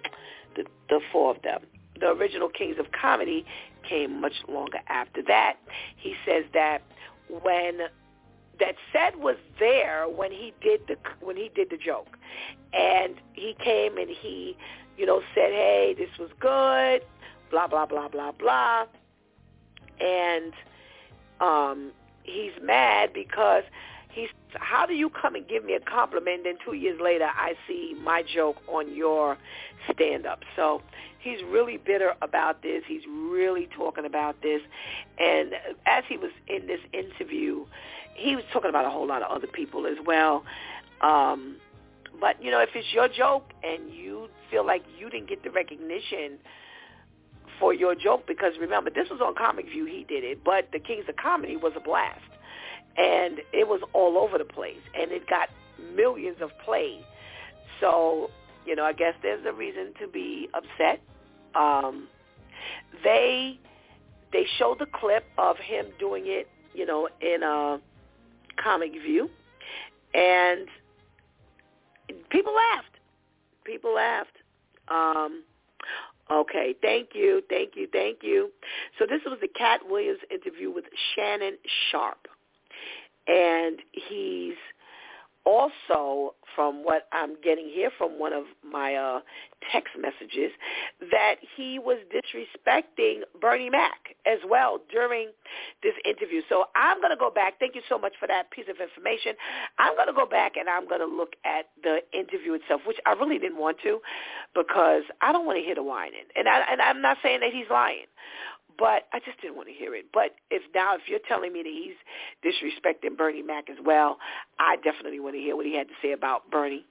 the the four of them. The original Kings of Comedy came much longer after that. He says that when that Ced was there when he did the when he did the joke, and he came and he you know said, hey, this was good, blah blah blah blah blah and um, he's mad because he's how do you come and give me a compliment and two years later I see my joke on your stand up. So he's really bitter about this. He's really talking about this. And as he was in this interview, he was talking about a whole lot of other people as well. Um but you know, if it's your joke and you feel like you didn't get the recognition for your joke because remember this was on Comic View he did it, but the Kings of Comedy was a blast, and it was all over the place, and it got millions of plays. So you know I guess there's a reason to be upset. Um, they they showed the clip of him doing it, you know, in a Comic View, and people laughed. People laughed. Um, okay, thank you, thank you, thank you. So this was the Katt Williams interview with Shannon Sharpe. and he's also, from what I'm getting here from one of my uh, text messages, that he was disrespecting Bernie Mac as well during this interview. So I'm going to go back. Thank you so much for that piece of information. I'm going to go back and I'm going to look at the interview itself, which I really didn't want to because I don't want to hear the whining. And, I, and I'm not saying that he's lying. But I just didn't want to hear it. But if now if you're telling me that he's disrespecting Bernie Mac as well, I definitely want to hear what he had to say about Bernie.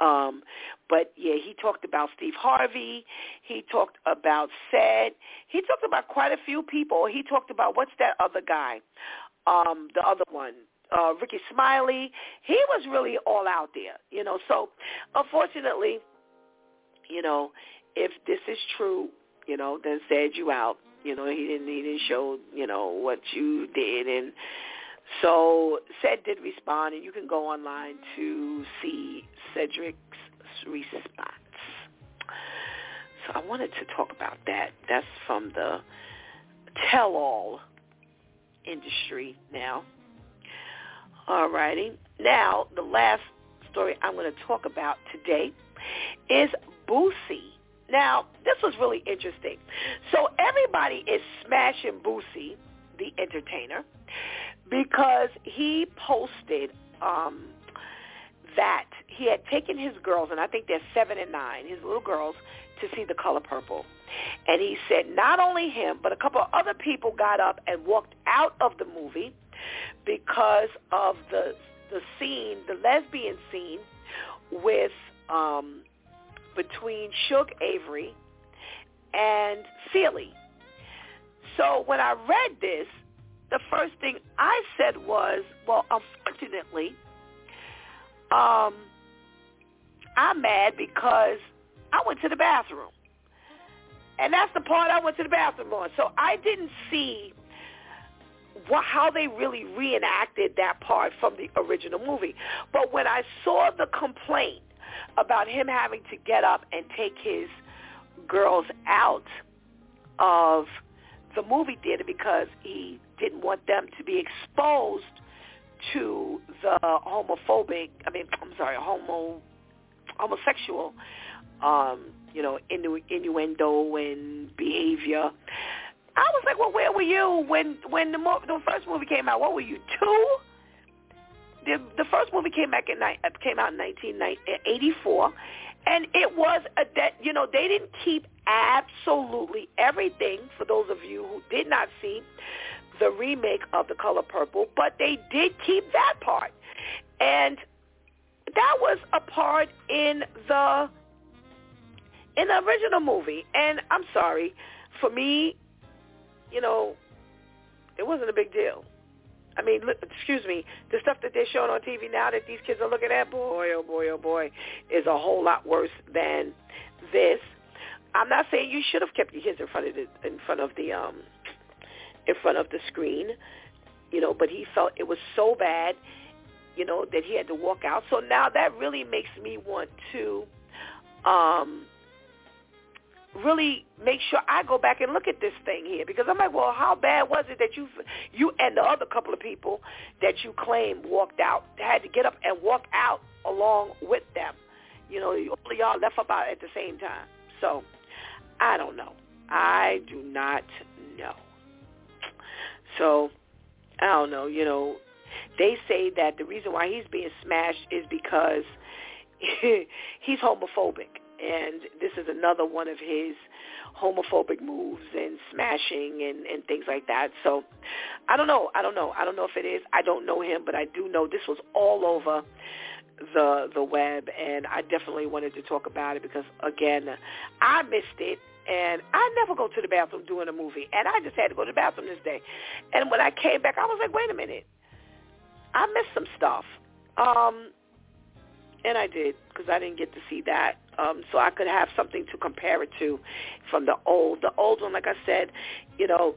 Um, but yeah, he talked about Steve Harvey. He talked about Ced. He talked about quite a few people. He talked about what's that other guy? Um, the other one, uh, Rickey Smiley. He was really all out there, you know. So unfortunately, you know, if this is true, you know, then said you out. You know, he didn't he didn't show, you know, what you did and so Ced did respond and you can go online to see Cedric's response. So I wanted to talk about that. That's from the tell all industry now. All righty. Now, the last story I'm going to talk about today is Boosie now, this was really interesting. So everybody is smashing Boosie, the entertainer, because he posted um, that he had taken his girls, and I think they're seven and nine, his little girls, to see The Color Purple. And he said not only him, but a couple of other people got up and walked out of the movie because of the the scene, the lesbian scene with um, between Shug Avery and Celie. So when I read this, the first thing I said was, well, unfortunately, um, I'm mad because I went to the bathroom. And that's the part I went to the bathroom on. So I didn't see what, how they really reenacted that part from the original movie. But when I saw the complaint about him having to get up and take his girls out of the movie theater because he didn't want them to be exposed to the homophobic, I mean, I'm sorry, homo, homosexual, um, you know, innu- innuendo and behavior. I was like, well, where were you when when the, mo- the first movie came out? What were you two? The the first movie came back in uh, came out in 1984, and it was a that you know they didn't keep absolutely everything. For those of you who did not see the remake of The Color Purple, but they did keep that part, and that was a part in the in the original movie. And I'm sorry, for me, you know, it wasn't a big deal. I mean, look, excuse me, the stuff that they're showing on TV now that these kids are looking at, boy, oh boy, oh boy, is a whole lot worse than this. I'm not saying you should have kept your kids in front of the in front of the um in front of the screen, you know, but he felt it was so bad, you know, that he had to walk out. So now that really makes me want to um really make sure I go back and look at this thing here because I'm like, well, how bad was it that you you and the other couple of people that you claim walked out had to get up and walk out along with them? You know, all y'all left about at the same time. So I don't know. I do not know. So I don't know. You know, they say that the reason why he's being smashed is because <laughs> he's homophobic and this is another one of his homophobic moves and smashing and and things like that. So I don't know. I don't know. I don't know if it is. I don't know him, but I do know this was all over the the web and I definitely wanted to talk about it because again, I missed it and I never go to the bathroom doing a movie and I just had to go to the bathroom this day. And when I came back I was like, "Wait a minute. I missed some stuff." Um and I did because I didn't get to see that, um, so I could have something to compare it to from the old. The old one, like I said, you know,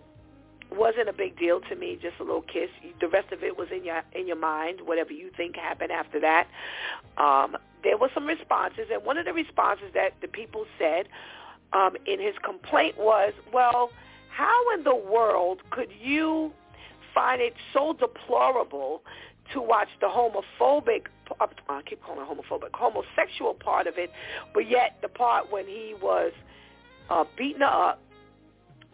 wasn't a big deal to me. Just a little kiss. The rest of it was in your in your mind. Whatever you think happened after that. Um, there were some responses, and one of the responses that the people said um, in his complaint was, well, how in the world could you find it so deplorable to watch the homophobic, I keep calling it homophobic, homosexual part of it, but yet the part when he was uh, beating up,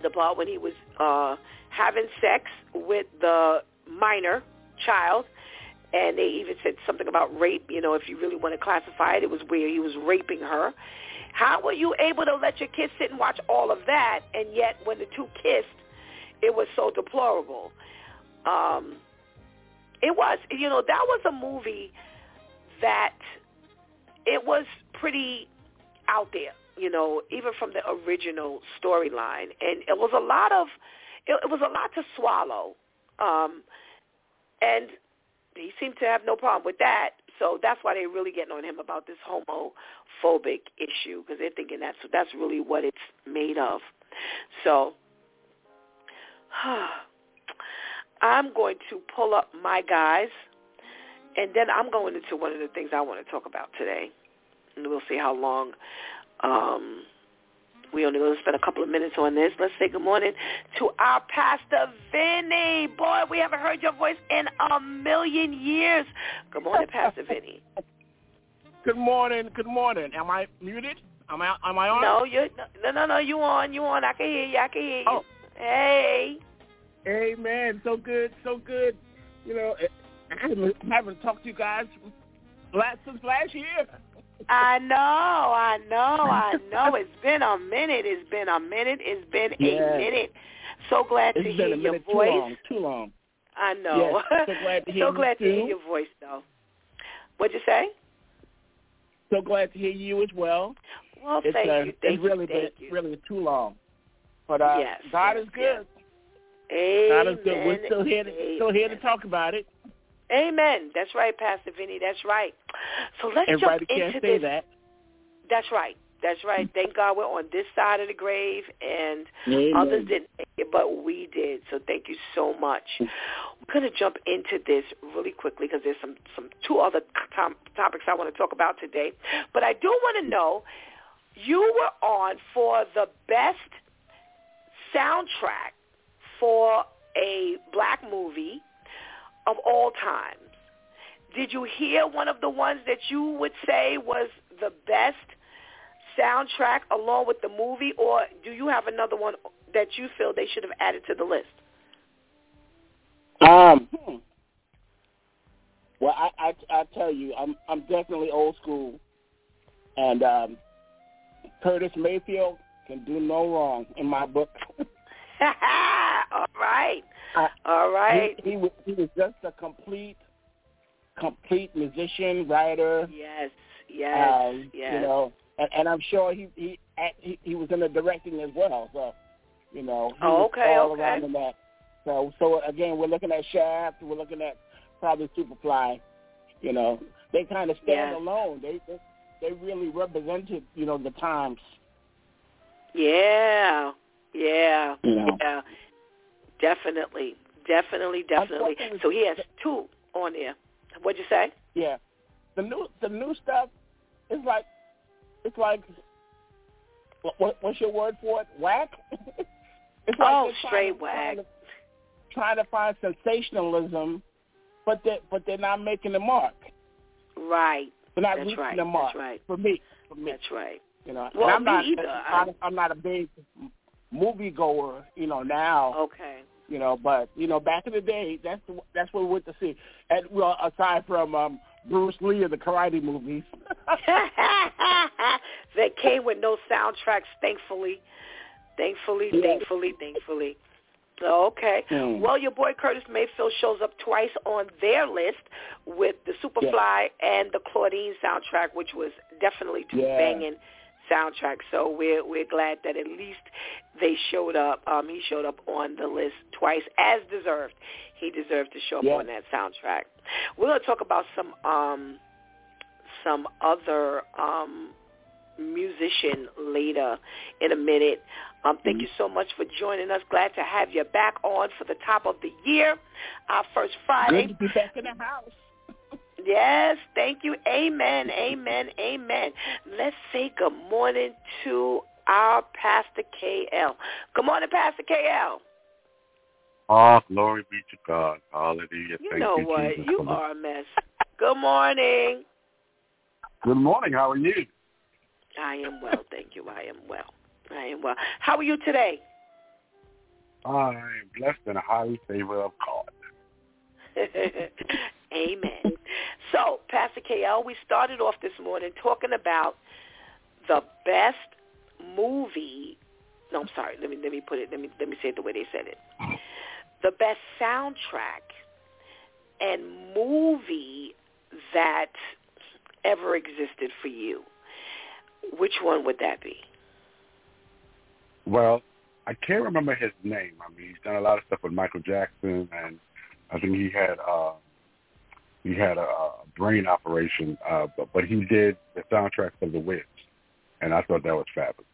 the part when he was uh, having sex with the minor child, and they even said something about rape. You know, if you really want to classify it, it was where he was raping her. How were you able to let your kids sit and watch all of that, and yet when the two kissed, it was so deplorable? Um, it was, you know, that was a movie that it was pretty out there, you know, even from the original storyline, and it was a lot of, it, it was a lot to swallow, um, and he seemed to have no problem with that. So that's why they're really getting on him about this homophobic issue because they're thinking that's that's really what it's made of. So <sighs> I'm going to pull up my guys, and then I'm going into one of the things I want to talk about today, and we'll see how long. Um, we only going to spend a couple of minutes on this. Let's say good morning to our Pastor Vinny. Boy, we haven't heard your voice in a million years. Good morning, Pastor Vinny. Good morning. Good morning. Am I muted? Am I am I on? No, you no no no. You on? You on? I can hear you. I can hear you. Oh. Hey. Amen. So good. So good. You know, I haven't, talked to you guys last since last year. I know, I know, I know. It's been a minute. It's been a minute. It's been Yes. a minute. So glad It's to hear your voice. too long. Too long. I know. Yes, so glad to <laughs> hear so glad to hear your voice, though. What'd you say? So glad to hear you as well. Well, It's thank uh, you. Thank it's really you. been really too long. But uh, Yes, God yes, is good. Amen. God good. We're still here. To, still here to talk about it. Amen. That's right, Pastor Vinny. That's right. So let's Everybody jump can't into say this. that. That's right. That's right. Thank God we're on this side of the grave, and Amen. others didn't make it, but we did. So thank you so much. We're going to jump into this really quickly because there's some some two other tom- topics I want to talk about today. But I do want to know you were on for the best soundtrack for a black movie of all times. Did you hear one of the ones that you would say was the best soundtrack along with the movie, or do you have another one that you feel they should have added to the list? Um. hmm. Well, I, I I tell you, I'm I'm definitely old school, and um, Curtis Mayfield can do no wrong in my book. <laughs> <laughs> all right. I- All right. He, he was he was just a complete complete musician, writer. Yes. Yes. um, yes. You know, and, and I'm sure he he, he he was in the directing as well. So, you know, he Oh, was okay, all okay. around in that. So so again, we're looking at Shaft. We're looking at probably Superfly. You know, they kind of stand Yes. alone. They, they they really represented you know the times. Yeah. Yeah. You know. Yeah. Definitely. Definitely. Definitely. So he has two on there. What'd you say? Yeah, the new the new stuff is like it's like what, what what's your word for it? Whack. <laughs> it's like Oh, straight to- trying whack. to- Trying to find sensationalism, but they but they're not making the mark. Right. They're not That's reaching right, the mark. that's right. For me, for me, That's right. you know. Well, and I'm me not, either. I'm, I'm not a big movie goer, you know. Now, Okay. you know, but you know, back in the day, that's the, that's what we went to see. And well, aside from um Bruce Lee and the karate movies. <laughs> that came with no soundtracks, thankfully. Thankfully, Yeah. thankfully, thankfully. Okay. Hmm. Well, your boy Curtis Mayfield shows up twice on their list with the Superfly and the Claudine soundtrack, which was definitely two Yeah. banging soundtracks. So we're we're glad that at least they showed up. Um, he showed up on the list twice, as deserved. He deserved to show up Yeah. on that soundtrack. We're going to talk about some um, some other um, musician later in a minute. Um, thank Mhm. you so much for joining us. Glad to have you back on for the top of the year, our first Friday. Good to be back in the house. Yes, thank you. Amen, amen, amen. Let's say good morning to our Pastor KL. Good morning, Pastor KL. Oh, ah, glory be to God. Hallelujah. You Thank know you, what? Jesus, You are a mess. Good morning. Good morning. How are you? I am well, thank you. I am well. I am well. How are you today? I am blessed and highly favored of God. <laughs> Amen. So, Pastor KL, we started off this morning talking about the best movie. No, I'm sorry. Let me let me put it. Let me let me say it the way they said it. The best soundtrack and movie that ever existed for you. Which one would that be? Well, I can't remember his name. I mean, he's done a lot of stuff with Michael Jackson, and I think he had uh, he had a, a brain operation, uh, but, but he did the soundtrack of The Wiz, and I thought that was fabulous.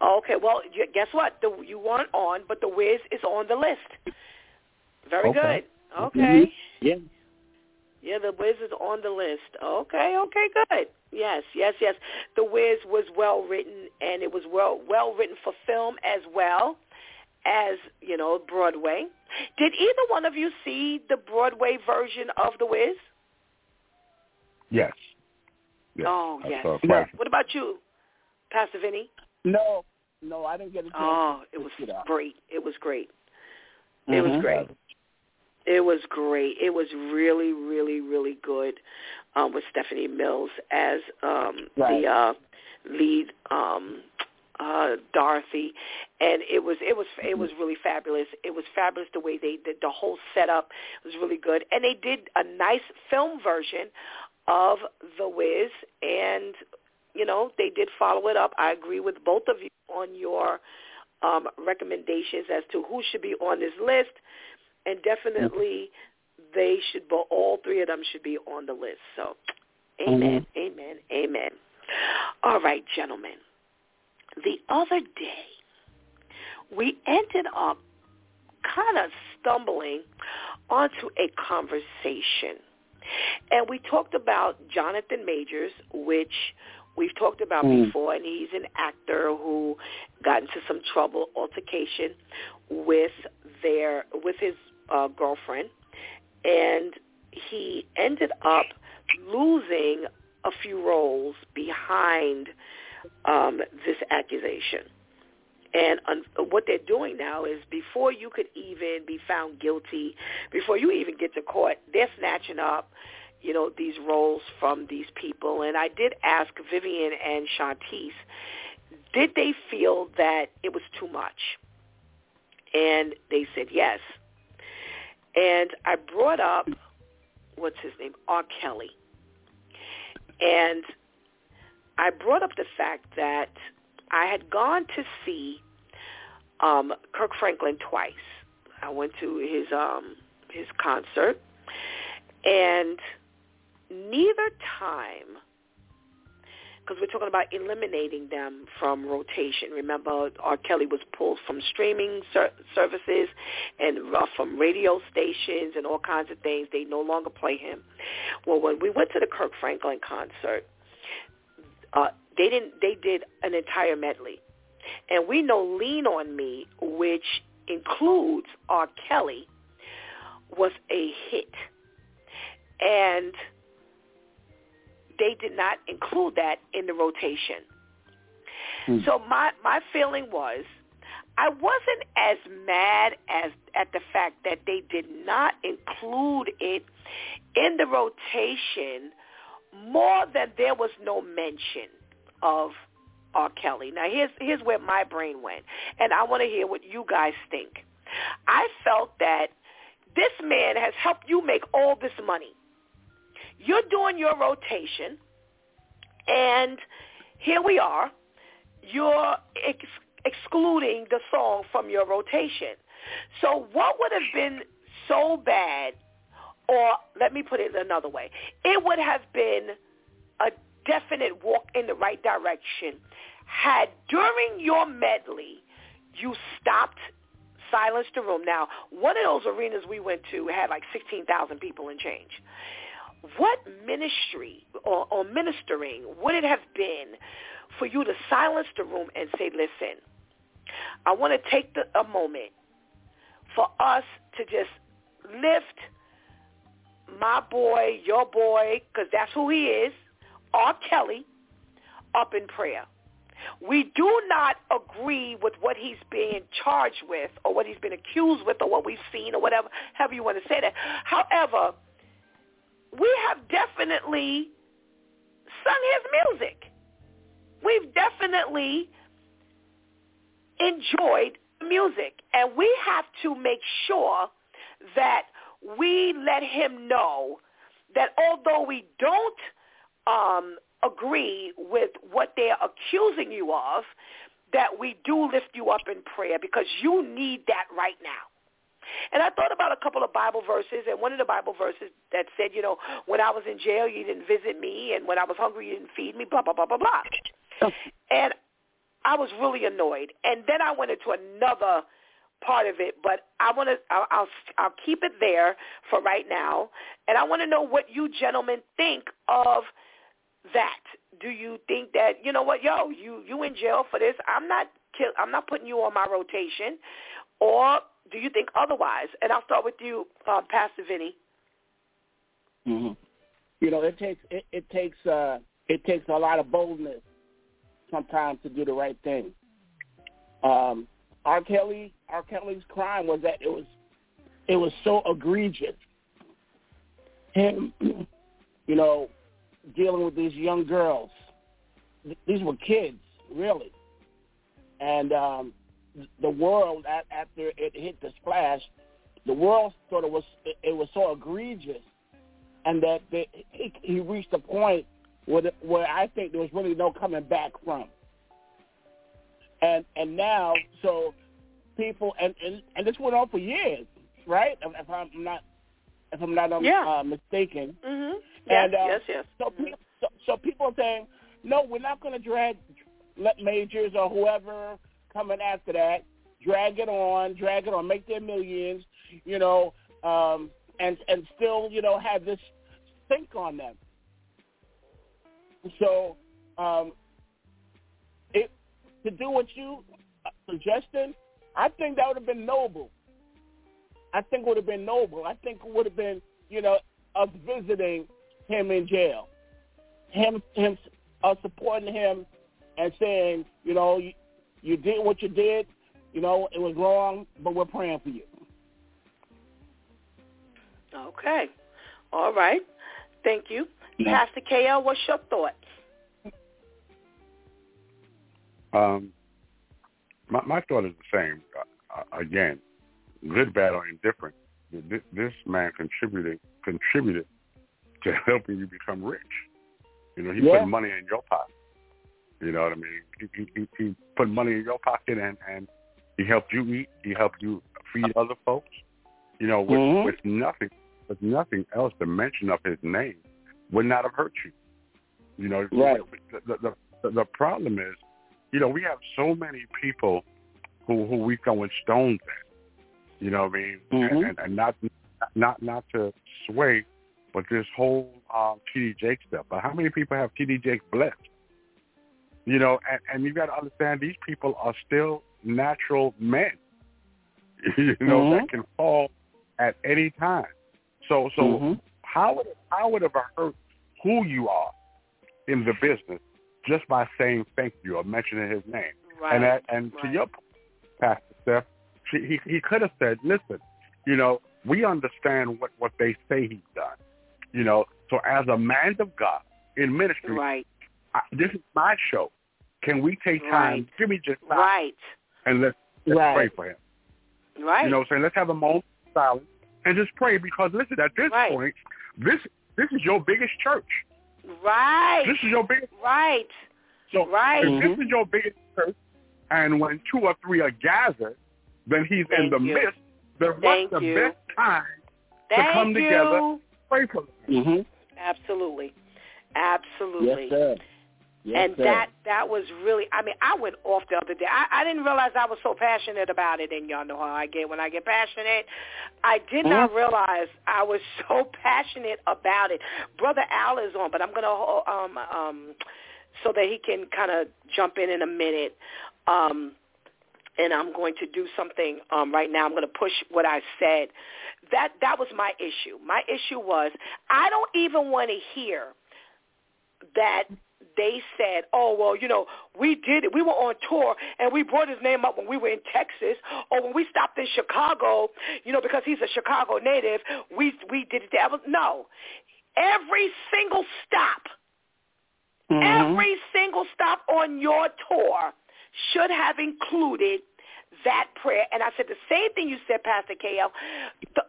Okay, well, guess what? The, you weren't on, but The Wiz is on the list. Very Okay. good. Okay. Yeah. Yeah, The Wiz is on the list. Okay, okay, good. Yes, yes, yes. The Wiz was well written, and it was well well written for film as well as you know Broadway. Did either one of you see the Broadway version of The Wiz? Yes. yes. Oh, I yes. No. What about you, Pastor Vinny? No, no, I didn't get a chance. Oh, it was check great. It was great. It was Mhm. great. It was great. It was really, really, really good um, with Stephanie Mills as um, Right. the uh, lead um, uh, Dorothy, and it was it was it was really fabulous. It was fabulous the way they did the whole setup was really good, and they did a nice film version of The Wiz, and you know they did follow it up. I agree with both of you on your um, recommendations as to who should be on this list and definitely they should bo all three of them should be on the list. So amen amen. amen all right gentlemen the other day we ended up kind of stumbling onto a conversation and we talked about jonathan majors which we've talked about Mm. before and he's an actor who got into some trouble altercation with their with his uh, girlfriend, and he ended up losing a few roles behind um, this accusation. And un- what they're doing now is before you could even be found guilty, before you even get to court, they're snatching up, you know, these roles from these people. And I did ask Vivian and Shantice, did they feel that it was too much? And they said yes. And I brought up, what's his name, R. Kelly. And I brought up the fact that I had gone to see um, Kirk Franklin twice. I went to his um, his concert, and neither time, because we're talking about eliminating them from rotation. Remember, R. Kelly was pulled from streaming ser- services and uh, from radio stations and all kinds of things. They no longer play him. Well, when we went to the Kirk Franklin concert, uh, they didn't. They did an entire medley, and we know "Lean on Me," which includes R. Kelly, was a hit, and they did not include that in the rotation. Hmm. So my my feeling was I wasn't as mad as at the fact that they did not include it in the rotation more than there was no mention of R. Kelly. Now here's here's where my brain went, and I want to hear what you guys think. I felt that this man has helped you make all this money. You're doing your rotation, and here we are. You're ex- excluding the song from your rotation. So what would have been so bad, or let me put it another way, it would have been a definite walk in the right direction had during your medley you stopped, silenced the room. Now, one of those arenas we went to had like 16,000 people in change. what ministry or, or ministering would it have been for you to silence the room and say, listen, I want to take the, a moment for us to just lift my boy, your boy, because that's who he is, R. Kelly, up in prayer. We do not agree with what he's being charged with or what he's been accused with or what we've seen or whatever, however you want to say that. However, we have definitely sung his music. We've definitely enjoyed music. And we have to make sure that we let him know that although we don't um, agree with what they're accusing you of, that we do lift you up in prayer because you need that right now. And I thought about a couple of Bible verses, and one of the Bible verses that said, you know, when I was in jail, you didn't visit me, and when I was hungry, you didn't feed me, blah, blah, blah, blah, blah. And I was really annoyed. And then I went into another part of it, but I want to, I'll, I'll, I'll keep it there for right now. And I want to know what you gentlemen think of that. Do you think that, you know what, yo, you, you in jail for this. I'm not, kill, I'm not putting you on my rotation. Or do you think otherwise? And I'll start with you, uh, Pastor Vinny. Mm-hmm. You know, it takes, it, it takes, uh, it takes a lot of boldness sometimes to do the right thing. Um, R. Kelly, R. Kelly's crime was that it was it was so egregious. Him, <clears throat> you know, dealing with these young girls. These were kids, really, and um, the world after it hit the splash, the world thought it was it was so egregious, and that they, he, he reached a point where where I think there was really no coming back from. And and now, so people and and, and this went on for years, right? If I'm not if I'm not um, yeah. uh, mistaken. Mm-hmm. Yes, and, uh, yes, yes. So, people, so, so people are saying, no, we're not going to drag let majors or whoever coming after that drag it on, drag it on, make their millions, you know, um, and and still, you know, have this think on them. So, um, it to do what you uh, suggested, I think that would have been noble. I think it would have been noble. I think it would have been, you know, us visiting him in jail, him, him, us supporting him, and saying, you know, you, you did what you did. You know, it was wrong, but we're praying for you. Okay. All right. Thank you. Yeah. Pastor KL, what's your thoughts? Um, my, my thought is the same. Uh, again, good, bad, or indifferent. This, this man contributed contributed to helping you become rich. You know, he Yeah. put money in your pocket. You know what I mean? He, he, he, put money in your pocket and, and he helped you eat. He helped you feed other folks. You know, with, Mhm. with nothing, with nothing else, the mention of his name would not have hurt you. You know, Right. the, the, the, the problem is, you know, we have so many people who, who we throwing stones at. You know what I mean? Mhm. And, and, and not, not, not to sway, but this whole um, TD Jake stuff. But how many people have TD Jake blessed? You know, and, and you got to understand these people are still natural men. <laughs> you know, Mhm. that can fall at any time. So, so Mhm. how would it, how would it have hurt who you are in the business just by saying thank you or mentioning his name? Right. And that, and to your point, Pastor Steph, she, he he could have said, "Listen, you know, we understand what what they say he's done. You know, so as a man of God in ministry, Right. I, this is my show. Can we take time? Right. Give me just time Right. and let's, let's Right. pray for him. Right. You know, what I'm saying let's have a moment of silence and just pray because listen, at this Right. point, this this is your biggest church. Right. This is your biggest. right. So Right. if this is your biggest church, and when two or three are gathered, then he's in the you. midst. Then what's Thank the you. best time Thank come you. together. pray for them? Mhm. Absolutely. Absolutely. Yes, sir. Yes, and sir. that that was really I mean I went off the other day. I, I didn't realize I was so passionate about it and y'all know how I get when I get passionate. I did not Mhm. realize I was <laughs> so passionate about it. Brother Al is on, but I'm going to um um so that he can kind of jump in in a minute. Um and I'm going to do something um, right now. I'm going to push what I said. That that was my issue. My issue was I don't even want to hear that they said, "Oh well, you know, we did it. We were on tour and we brought his name up when we were in Texas, or when we stopped in Chicago. You know, because he's a Chicago native. We we did it there. No, every single stop, Mhm. every single stop on your tour should have included that prayer. And I said the same thing you said, Pastor KL.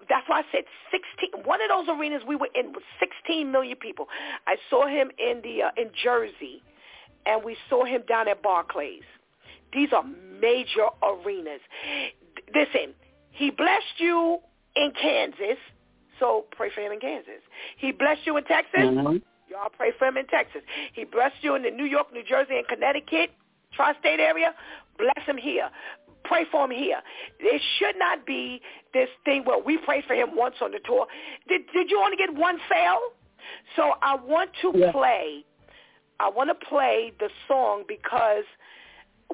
That's why I said 16. One of those arenas we were in was 16 million people. I saw him in the uh, in Jersey, and we saw him down at Barclays. These are major arenas. Listen, he blessed you in Kansas, so pray for him in Kansas. He blessed you in Texas. Mhm. Y'all pray for him in Texas. He blessed you in the New York, New Jersey, and Connecticut, tri-state area. Bless him here. Pray for him here. It should not be this thing where we pray for him once on the tour. Did, did you only get one fail? So I want to Yeah. play. I want to play the song because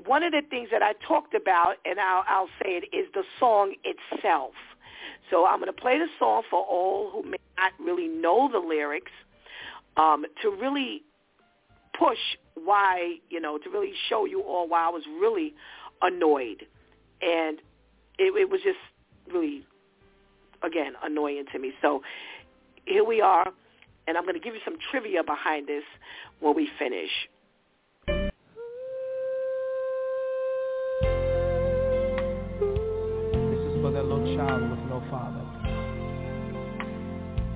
one of the things that I talked about, and I'll, I'll say it, is the song itself. So I'm going to play the song for all who may not really know the lyrics um, to really push why, you know, to really show you all why I was really annoyed. And it, it was just really, again, annoying to me. So here we are, and I'm going to give you some trivia behind this when we finish. This is for that little child with no father.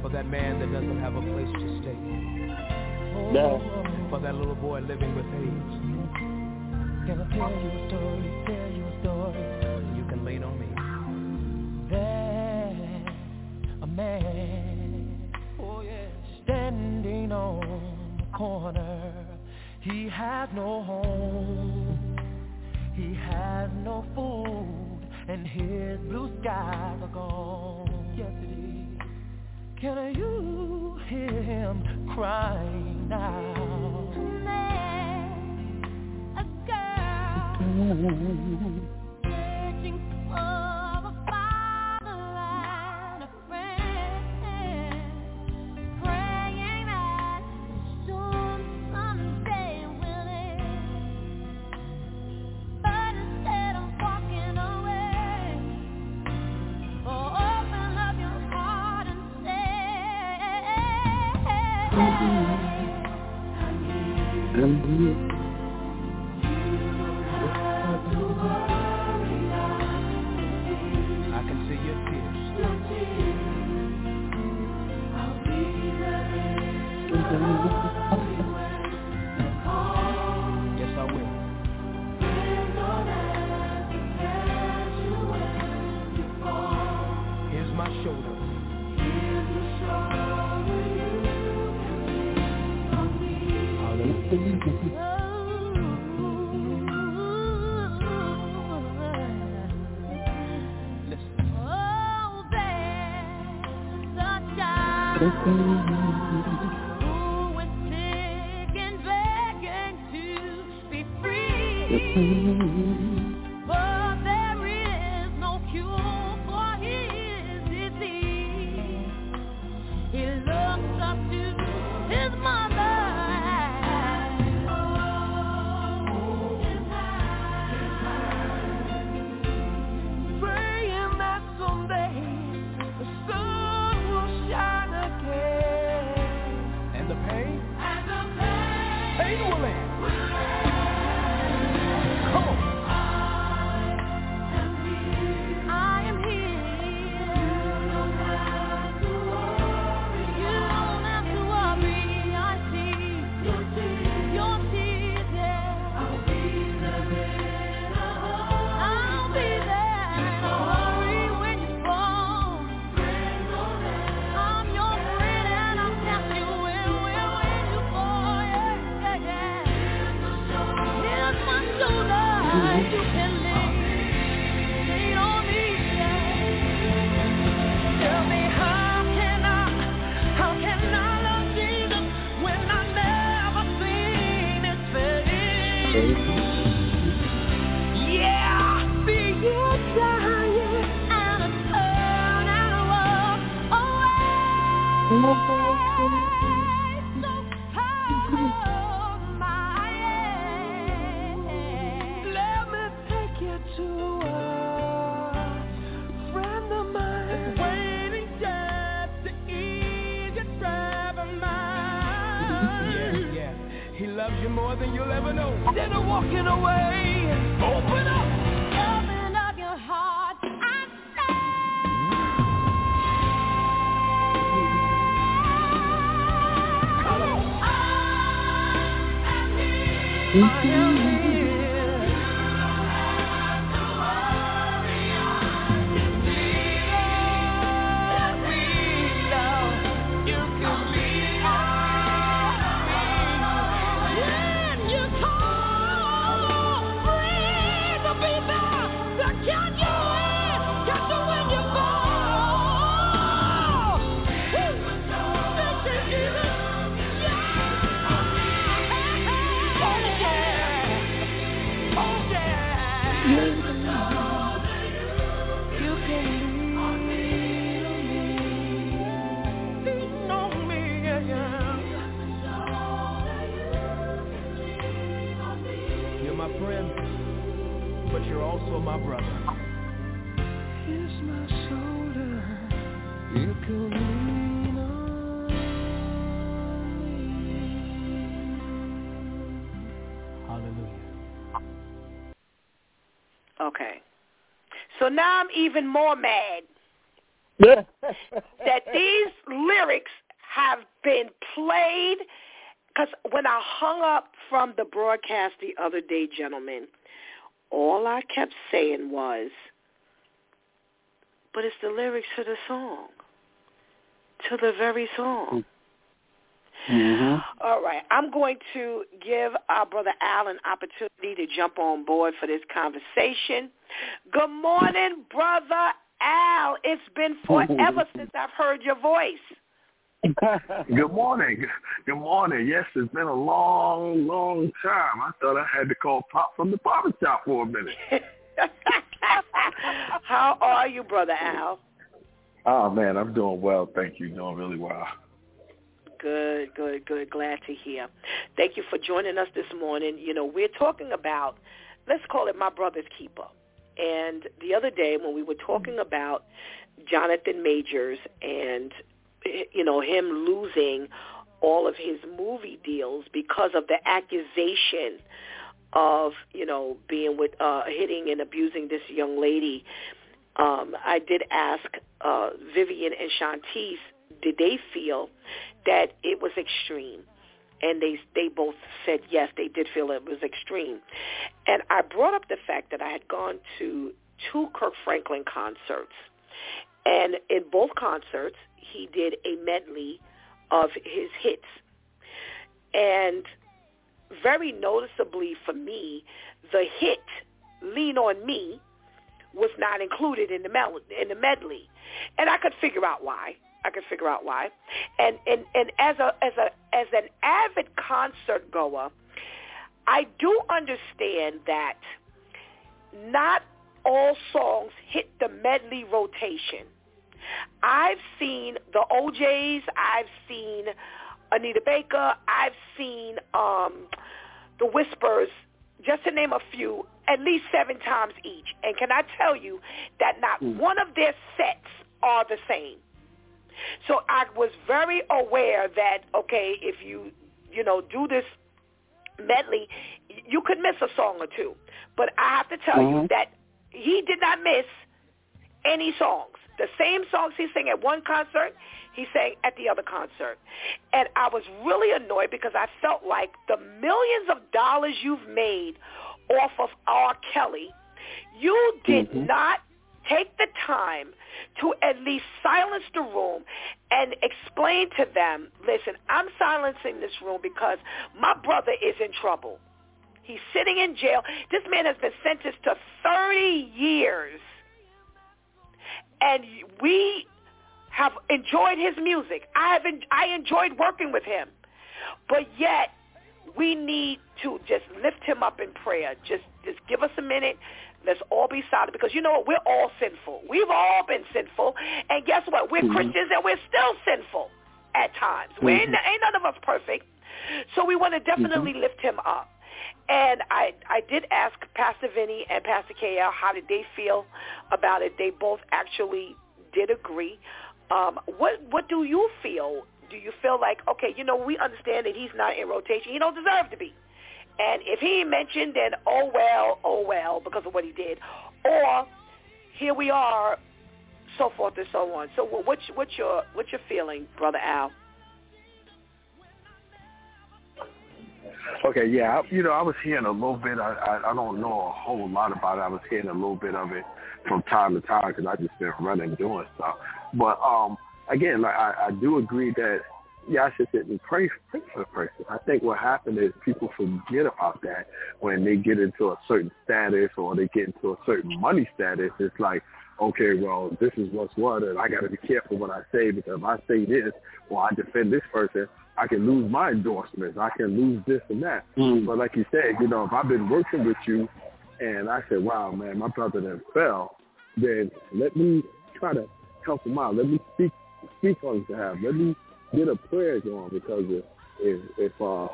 For that man that doesn't have a place to stay. Yeah. For that little boy living with AIDS. Can I you a story? Tell you a story. You can lean on me. There's a man Oh yeah. standing on the corner. He has no home. He has no food, and his blue skies are gone. Yes, it is. Can you hear him crying now? Searching for a father So now I'm even more mad <laughs> that these lyrics have been played because when I hung up from the broadcast the other day, gentlemen, all I kept saying was, but it's the lyrics to the song, to the very song. Mm-hmm. All right. I'm going to give our brother Al an opportunity to jump on board for this conversation. Good morning, brother Al. It's been forever <laughs> since I've heard your voice. Good morning. Good morning. Yes, it's been a long, long time. I thought I had to call Pop from the barber shop for a minute. <laughs> How are you, brother Al? Oh man, I'm doing well. Thank you. Doing really well. Good, good, good. Glad to hear. Thank you for joining us this morning. You know, we're talking about, let's call it my brother's keeper. And the other day when we were talking about Jonathan Majors and, you know, him losing all of his movie deals because of the accusation of, you know, being with, uh, hitting and abusing this young lady, um, I did ask uh, Vivian and Shantice, did they feel that it was extreme? And they they both said yes, they did feel it was extreme. And I brought up the fact that I had gone to two Kirk Franklin concerts, and in both concerts he did a medley of his hits, and very noticeably for me, the hit "Lean on Me" was not included in the in the medley, and I could figure out why. I could figure out why. And and and as a as a as an avid concert goer, I do understand that not all songs hit the medley rotation. I've seen the O'Jays, I've seen Anita Baker, I've seen um the Whispers, just to name a few, at least seven times each. And can I tell you that not one of their sets are the same. So I was very aware that okay, if you you know do this medley, you could miss a song or two. But I have to tell you mm-hmm. that he did not miss any songs. The same songs he sang at one concert, he sang at the other concert. And I was really annoyed because I felt like the millions of dollars you've made off of R. Kelly, you did mm-hmm. not take the time to at least silence the room and explain to them, listen, I'm silencing this room because my brother is in trouble. He's sitting in jail. This man has been sentenced to 30 years. And we have enjoyed his music. I have en- I enjoyed working with him. But yet we need to just lift him up in prayer. Just just give us a minute. Let's all be silent because you know what? We're all sinful. We've all been sinful. And guess what? We're mm-hmm. Christians and we're still sinful at times. Mm-hmm. We ain't, ain't none of us perfect. So we want to definitely mm-hmm. lift him up. And I I did ask Pastor Vinny and Pastor KL how did they feel about it. They both actually did agree. Um, what what do you feel? Do you feel like okay, you know, we understand that he's not in rotation. He don't deserve to be. And if he ain't mentioned, then oh well, oh well, because of what he did. Or here we are, so forth and so on. So what's what's your what's your feeling, brother Al? Okay, yeah, you know, I was hearing a little bit. I, I I don't know a whole lot about it. I was hearing a little bit of it from time to time because I just been running doing stuff. But um, again, like, I I do agree that yeah, I should sit and pray, pray for the person. I think what happened is people forget about that when they get into a certain status or they get into a certain money status. It's like, okay, well, this is what's what, and I got to be careful what I say because if I say this or I defend this person, I can lose my endorsements. I can lose this and that. Mm. But like you said, you know, if I've been working with you and I said, wow, man, my brother then fell, then let me try to help him out. Let me speak speak on his behalf. Let me get a prayer going because if if, if uh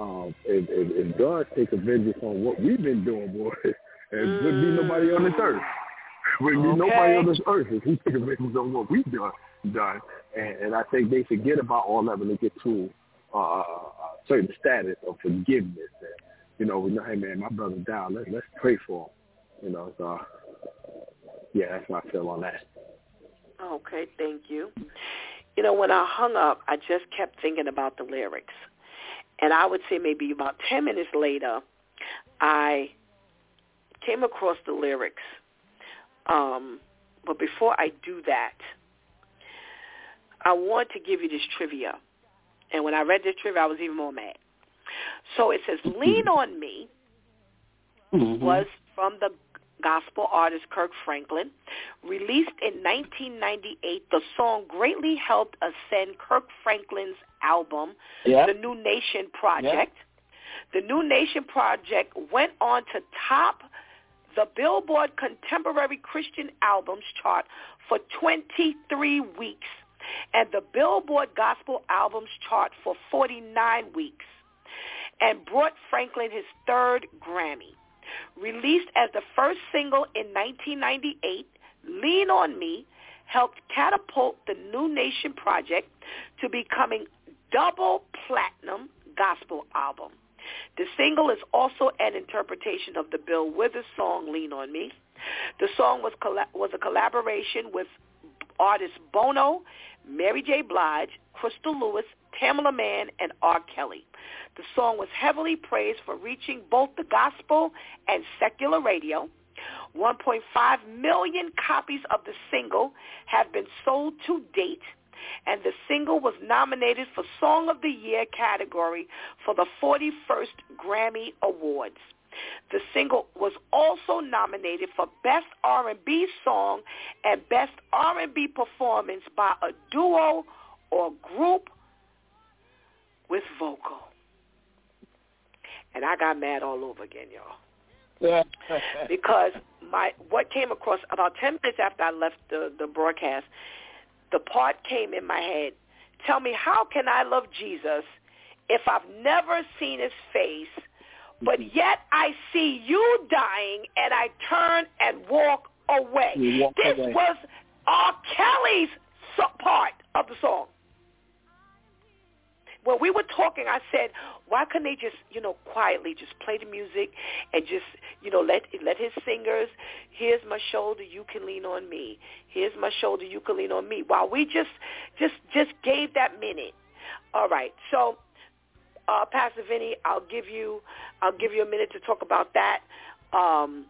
um if, if, if God takes a vengeance on what we've been doing, boy, <laughs> there mm. wouldn't be nobody on this earth. Wouldn't be nobody on this earth if he took a vengeance on what we've done done. And, and I think they forget about all that when they get to uh, a certain status of forgiveness. And, you know, we know, hey man, my brother down. Let's let's pray for him. You know, so yeah, that's my feel on that. Okay, thank you. You know, when I hung up, I just kept thinking about the lyrics. And I would say maybe about 10 minutes later, I came across the lyrics. Um, but before I do that, I want to give you this trivia. And when I read this trivia, I was even more mad. So it says, Lean on Me mm-hmm. was from the gospel artist Kirk Franklin. Released in 1998, the song greatly helped ascend Kirk Franklin's album, yep. The Nu Nation Project. Yep. The Nu Nation Project went on to top the Billboard Contemporary Christian Albums chart for 23 weeks and the Billboard Gospel Albums chart for 49 weeks and brought Franklin his third Grammy. Released as the first single in 1998, Lean on Me helped catapult the Nu Nation Project to becoming double platinum gospel album. The single is also an interpretation of the Bill Withers song Lean on Me. The song was was a collaboration with artists Bono, Mary J. Blige, Crystal Lewis, Tamela Mann, and R. Kelly. The song was heavily praised for reaching both the gospel and secular radio. 1.5 million copies of the single have been sold to date, and the single was nominated for Song of the Year category for the 41st Grammy Awards. The single was also nominated for Best R&B Song and Best R&B Performance by a duo or group with vocal. And I got mad all over again, y'all. <laughs> <laughs> because my what came across about 10 minutes after I left the, the broadcast, the part came in my head. Tell me, how can I love Jesus if I've never seen his face but mm-hmm. yet I see you dying and I turn and walk away. Walk this away. was R. Kelly's part of the song. When we were talking, I said, why couldn't they just, you know, quietly just play the music and just, you know, let let his singers, here's my shoulder, you can lean on me. Here's my shoulder, you can lean on me. While we just just just gave that minute. All right. So uh, Pastor Vinny, I'll give you I'll give you a minute to talk about that um,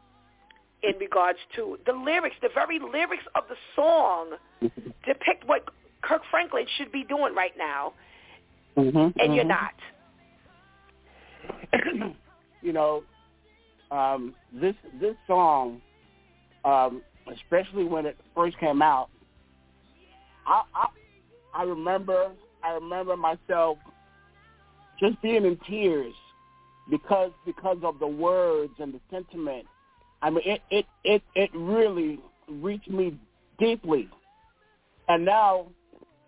in regards to the lyrics. The very lyrics of the song <laughs> depict what Kirk Franklin should be doing right now, mm-hmm, and mm-hmm. you're not. <clears throat> you know, um, this this song, um, especially when it first came out, I, I I remember I remember myself just being in tears because because of the words and the sentiment. I mean, it it it, it really reached me deeply. And now,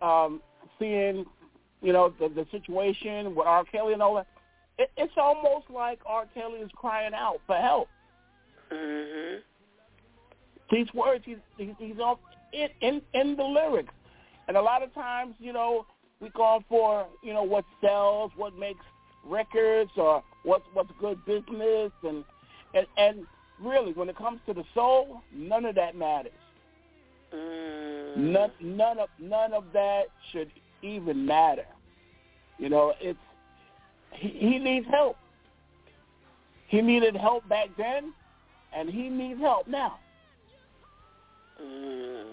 um, seeing you know the, the situation with R. Kelly and all that, it, it's almost like R. Kelly is crying out for help. Mhm. These words, he's he's, he's on in, in in the lyrics, and a lot of times, you know, we call for you know what sells, what makes records, or what's what's good business, and and and really, when it comes to the soul, none of that matters. Mm. None none of none of that should even matter. You know, it's he, he needs help. He needed help back then, and he needs help now. Mm.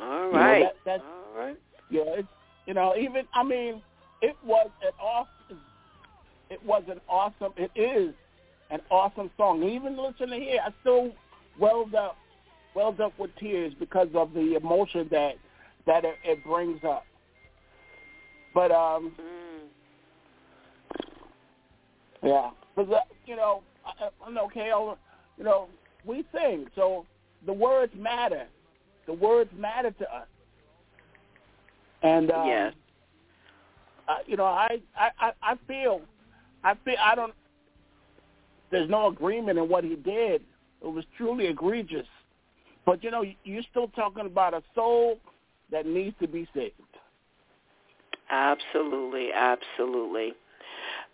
All You know, right. that- that's- All right. Yeah, it's you know, even I mean, it was an awesome it was an awesome it is an awesome song. Even listening here, I still welled up welled up with tears because of the emotion that that it, it brings up. But um Mm. yeah, but the, you know, I, I know KL, you know, we sing, so the words matter. The words matter to us. And um, Yes. uh, you know, I, I, I, I feel, I feel, I don't. There's no agreement in what he did. It was truly egregious. But you know, you're still talking about a soul that needs to be saved. Absolutely, absolutely.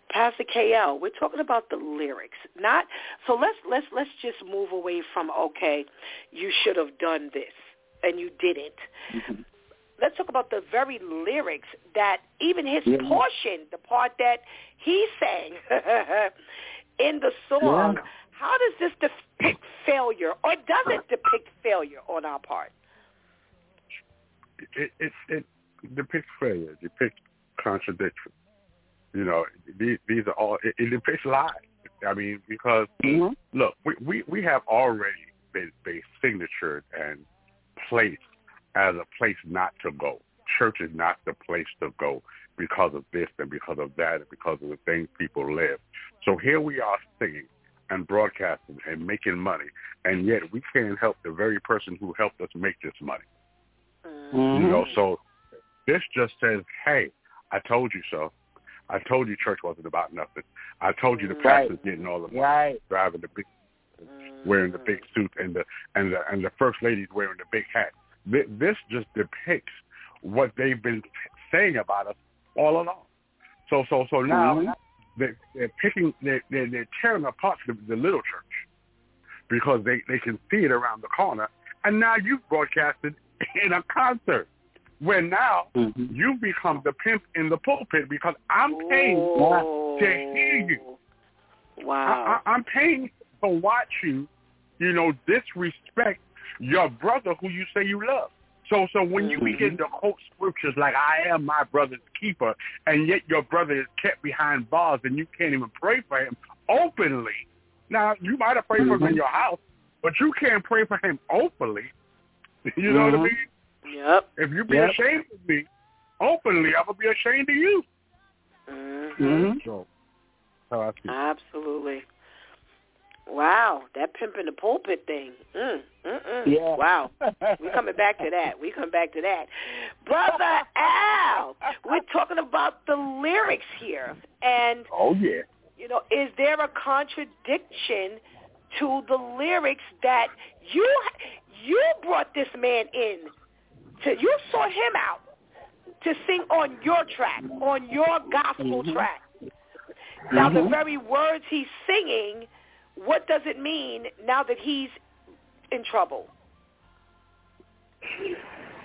Pastor KL, we're talking about the lyrics. Not so let's let's let's just move away from okay, you should have done this and you didn't. Mm-hmm. Let's talk about the very lyrics that even his Yeah. portion, the part that he sang <laughs> in the song, Yeah. how does this depict failure or does it depict failure on our part? it it, it depicts failure, it depicts contradiction. You know, these these are all it, it depicts lies. I mean, because Mm-hmm. look, we, we we have already been, been signatured and placed as a place not to go. Church is not the place to go because of this and because of that and because of the things people live. So here we are singing and broadcasting and making money, and yet we can't help the very person who helped us make this money. Mm-hmm. You know, so this just says, hey, I told you so. I told you church wasn't about nothing. I told you the Right. pastor's getting all the money, Right. driving the big, wearing the big suit, and the and the and the first lady's wearing the big hat. This just depicts what they've been saying about us all along. So so so now Mhm. they're, they're picking, they're, they're, they're tearing apart the, the little church because they they can see it around the corner, and now you've broadcasted <laughs> in a concert where now Mhm. you become the pimp in the pulpit because I'm paying Oh. to hear you. Wow. I, I, I'm paying to watch you, you know, disrespect your brother who you say you love. So, so when you Mhm. begin to quote scriptures like "I am my brother's keeper," and yet your brother is kept behind bars and you can't even pray for him openly. Now, you might have prayed for him in Mhm. your house, but you can't pray for him openly. <laughs> You know what I Mhm. mean? Yep. If you be Yep. ashamed of me openly, I'm gonna be ashamed of you. Mm-hmm. Mhm. So, how I feel. Absolutely. Wow, that pimp in the pulpit thing. Mm, mm, mm. Yeah. Wow. <laughs> We coming back to that. We coming back to that. Brother Al, we're talking about the lyrics here. And, Oh yeah. you know, is there a contradiction to the lyrics that you you brought this man in to you sought him out to sing on your track, on your gospel Mhm. track. Now the Mhm. very words he's singing, what does it mean now that he's in trouble?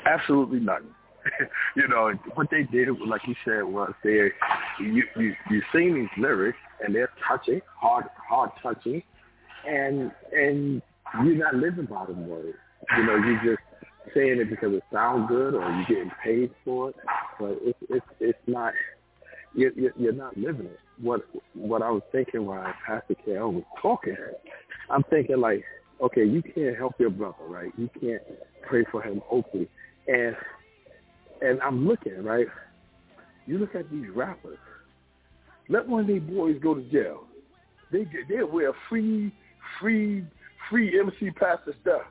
Absolutely nothing. <laughs> you know what they did, like you said, was they you you you sing these lyrics and they're touching, hard hard touching, and and you're not living by them words. You know, you just saying it because it sounds good or you're getting paid for it, but it's it's it's not. You're, you're not living it. What what I was thinking while Pastor K.O. was talking, I'm thinking like, okay, you can't help your brother, right? You can't pray for him openly, and and I'm looking right. You look at these rappers, let one of these boys go to jail. They they wear free free free MC Pastor stuff.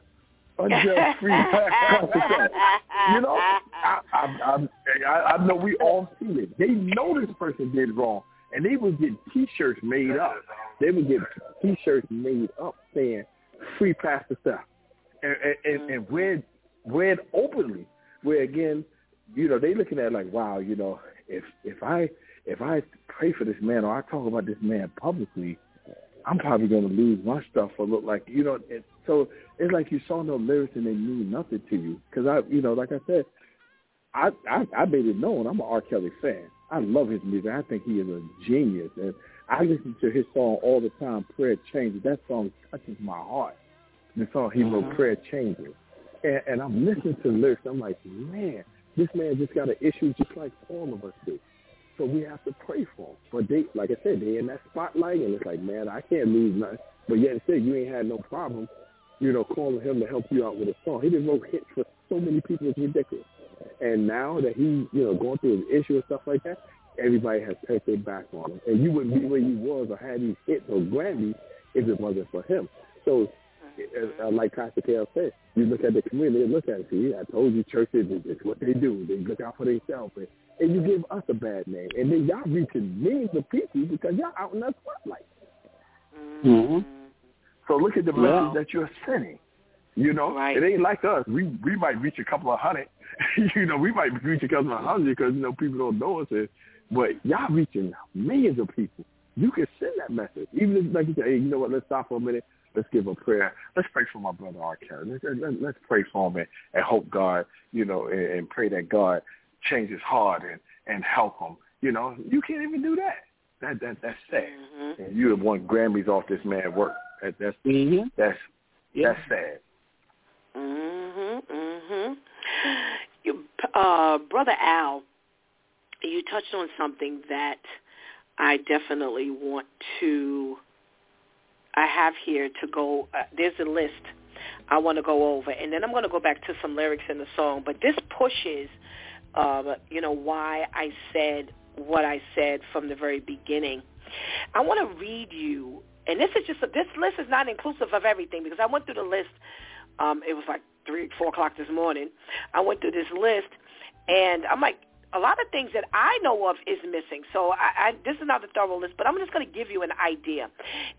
Unjust <laughs> free. You know, I I, I I know we all see it. They know this person did wrong, and they would get T-shirts made up. They would get T-shirts made up saying free Pastor stuff, and and, and mm-hmm. read read openly. Where again, you know, they looking at it like, wow, you know, if if I if I pray for this man or I talk about this man publicly, I'm probably going to lose my stuff or look like you know. It, so it's like you saw no lyrics and they mean nothing to you. Because I, you know, like I said, I, I I made it known I'm an R. Kelly fan. I love his music. I think he is a genius, and I listen to his song all the time. Prayer changes. That song touches my heart. The song he wrote, mm-hmm. Prayer changes, and, and I'm listening to lyrics. I'm like, man, this man just got an issue just like all of us do. So we have to pray for him. But they, like I said, they in that spotlight, and it's like, man, I can't lose nothing. But yet still, you ain't had no problem, you know, calling him to help you out with a song. He didn't wrote hits for so many people. It's ridiculous. And now that he, you know, going through his issue and stuff like that, everybody has turned their back on him. And you wouldn't be where you was or had these hits or Grammys if it wasn't for him. So, uh, like Pastor KL said, you look at the community, they look at it. See, I told you, churches, it's what they do. They look out for themselves. And and you give us a bad name. And then y'all reaching millions of people because y'all out in the spotlight. Mm-hmm. So look at the message that you're sending. You know, right. it ain't like us. We we might reach a couple of hundred. <laughs> you know, we might reach a couple of hundred because you know people don't know us. But y'all reaching millions of people. You can send that message, even if like you say, hey, you know what? Let's stop for a minute. Let's give a prayer. Let's pray for my brother R. Kelly. Let's, let, let's pray for him and, and hope God, you know, and, and pray that God change his heart and and help him. You know, you can't even do that. That that that's sad. Mm-hmm. And you have won Grammys off this man's work. That, that's mm-hmm. that's yeah. that's sad. Mhm. Mhm. You, uh, brother Al, you touched on something that I definitely want to. I have here to go. Uh, there's a list I want to go over, and then I'm going to go back to some lyrics in the song. But this pushes um, you know, why I said what I said from the very beginning. I want to read you, and this is just a, this list is not inclusive of everything because I went through the list. Um, it was like three, four o'clock this morning. I went through this list, and I'm like, a lot of things that I know of is missing. So I, I, this is not a thorough list, but I'm just going to give you an idea.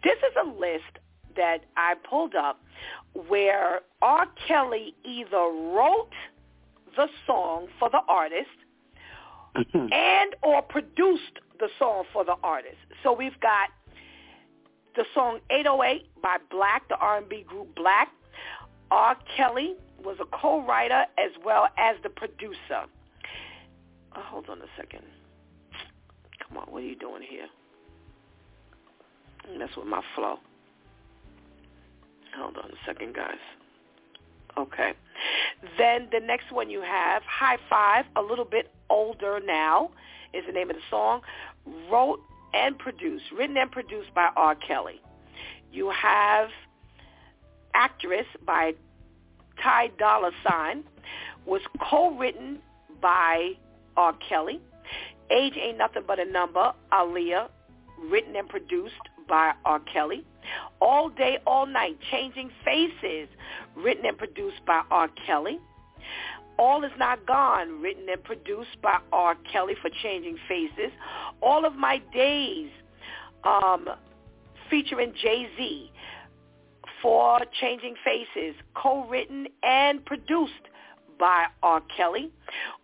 This is a list that I pulled up where R. Kelly either wrote the song for the artist Mm-hmm. and or produced the song for the artist. So we've got the song 808 by Blaque, the R&B group Blaque. R. Kelly was a co-writer as well as the producer. Oh, hold on a second. Come on, what are you doing here? Mess with my flow. Hold on a second, guys. Okay. Then the next one you have, High Five, a little bit older now, is the name of the song. Wrote and produced, written and produced by R. Kelly. You have Actress by Ty Dolla Sign, was co-written by R. Kelly. Age Ain't Nothing But a Number, Aaliyah, written and produced by R. Kelly. All Day, All Night, Changing Faces, written and produced by R. Kelly. All Is Not Gone, written and produced by R. Kelly for Changing Faces. All of My Days, um, featuring Jay-Z for Changing Faces, co-written and produced by R. Kelly.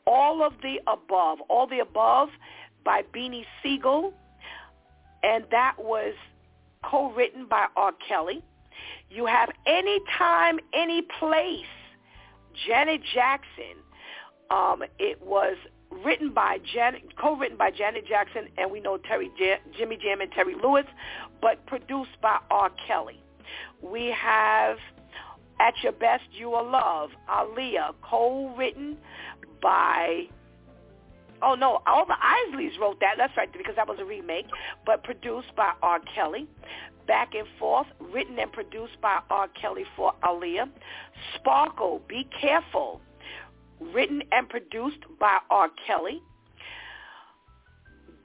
All of the Above, All the Above by Beanie Sigel, and that was co-written by R. Kelly. You have any time, Any Place, Janet Jackson. Um, it was written by Janet, co-written by Janet Jackson, and we know Terry, J- Jimmy Jam and Terry Lewis, but produced by R. Kelly. We have At Your Best, You Are Love, Aaliyah, co-written by Oh no, all the Isleys wrote that. That's right, because that was a remake, but produced by R. Kelly. Back and Forth, written and produced by R. Kelly for Aaliyah. Sparkle, Be Careful, written and produced by R. Kelly.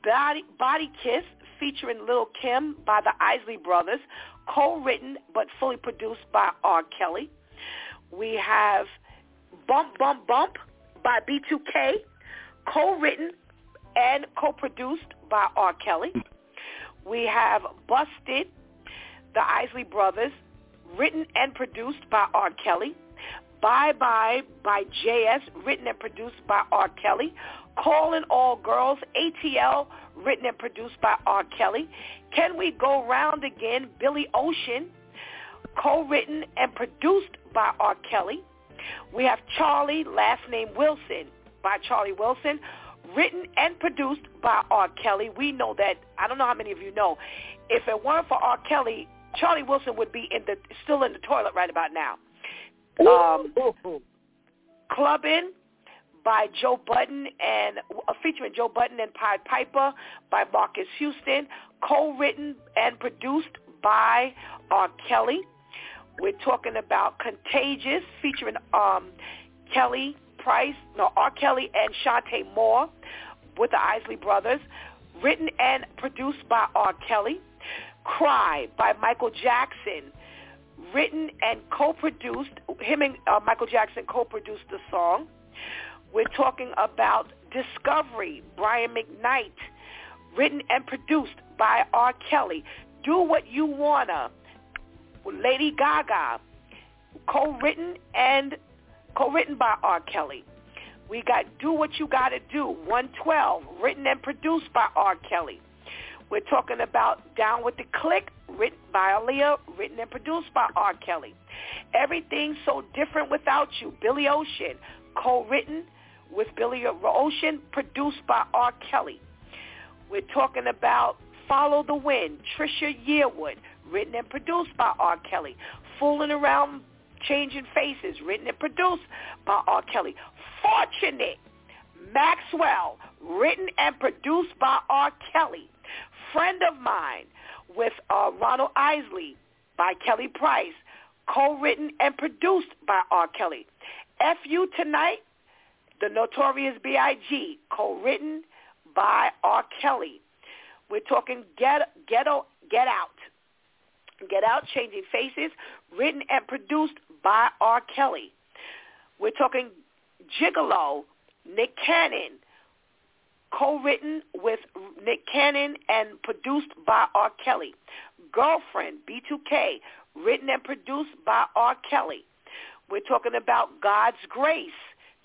Body, Body Kiss, featuring Lil Kim by the Isley Brothers, co-written but fully produced by R. Kelly. We have Bump Bump Bump by B2K, co-written and co-produced by R. Kelly. Mm. We have Busted, the Isley Brothers, written and produced by R. Kelly. Bye Bye by JS, written and produced by R. Kelly. Calling All Girls, ATL, written and produced by R. Kelly. Can We Go Round Again, Billy Ocean, co-written and produced by R. Kelly. We have Charlie, last name Wilson, by Charlie Wilson, written and produced by R. Kelly. We know that, I don't know how many of you know, if it weren't for R. Kelly, Charlie Wilson would be in the still in the toilet right about now. Um, <laughs> Clubbing by Joe Budden and uh, featuring Joe Budden and Pied Piper by Marques Houston, co-written and produced by R. Kelly. We're talking about Contagious featuring um, Kelly Price, no, R. Kelly and Chanté Moore with the Isley Brothers, written and produced by R. Kelly. Cry by Michael Jackson, written and co-produced. Him and uh, Michael Jackson co-produced the song. We're talking about Discovery, Brian McKnight, written and produced by R. Kelly. Do What You Wanna, Lady Gaga, co-written and co-written by R. Kelly. We got Do What You Gotta Do, 112, written and produced by R. Kelly. We're talking about Down with the Click, written by Aaliyah, written and produced by R. Kelly. Everything So Different Without You, Billy Ocean, co-written with Billy Ocean, produced by R. Kelly. We're talking about Follow the Wind, Trisha Yearwood, written and produced by R. Kelly. Fooling Around Changing Faces, written and produced by R. Kelly. Fortunate, Maxwell, written and produced by R. Kelly. Friend of Mine with uh, Ronald Isley by Kelly Price, co-written and produced by R. Kelly. F.U. Tonight, The Notorious B.I.G., co-written by R. Kelly. We're talking Get, Ghetto, Get Out. Get Out, Changing Faces, written and produced by R. Kelly. We're talking Gigolo, Nick Cannon, co-written with Nick Cannon and produced by R. Kelly. Girlfriend, B2K, written and produced by R. Kelly. We're talking about God's Grace,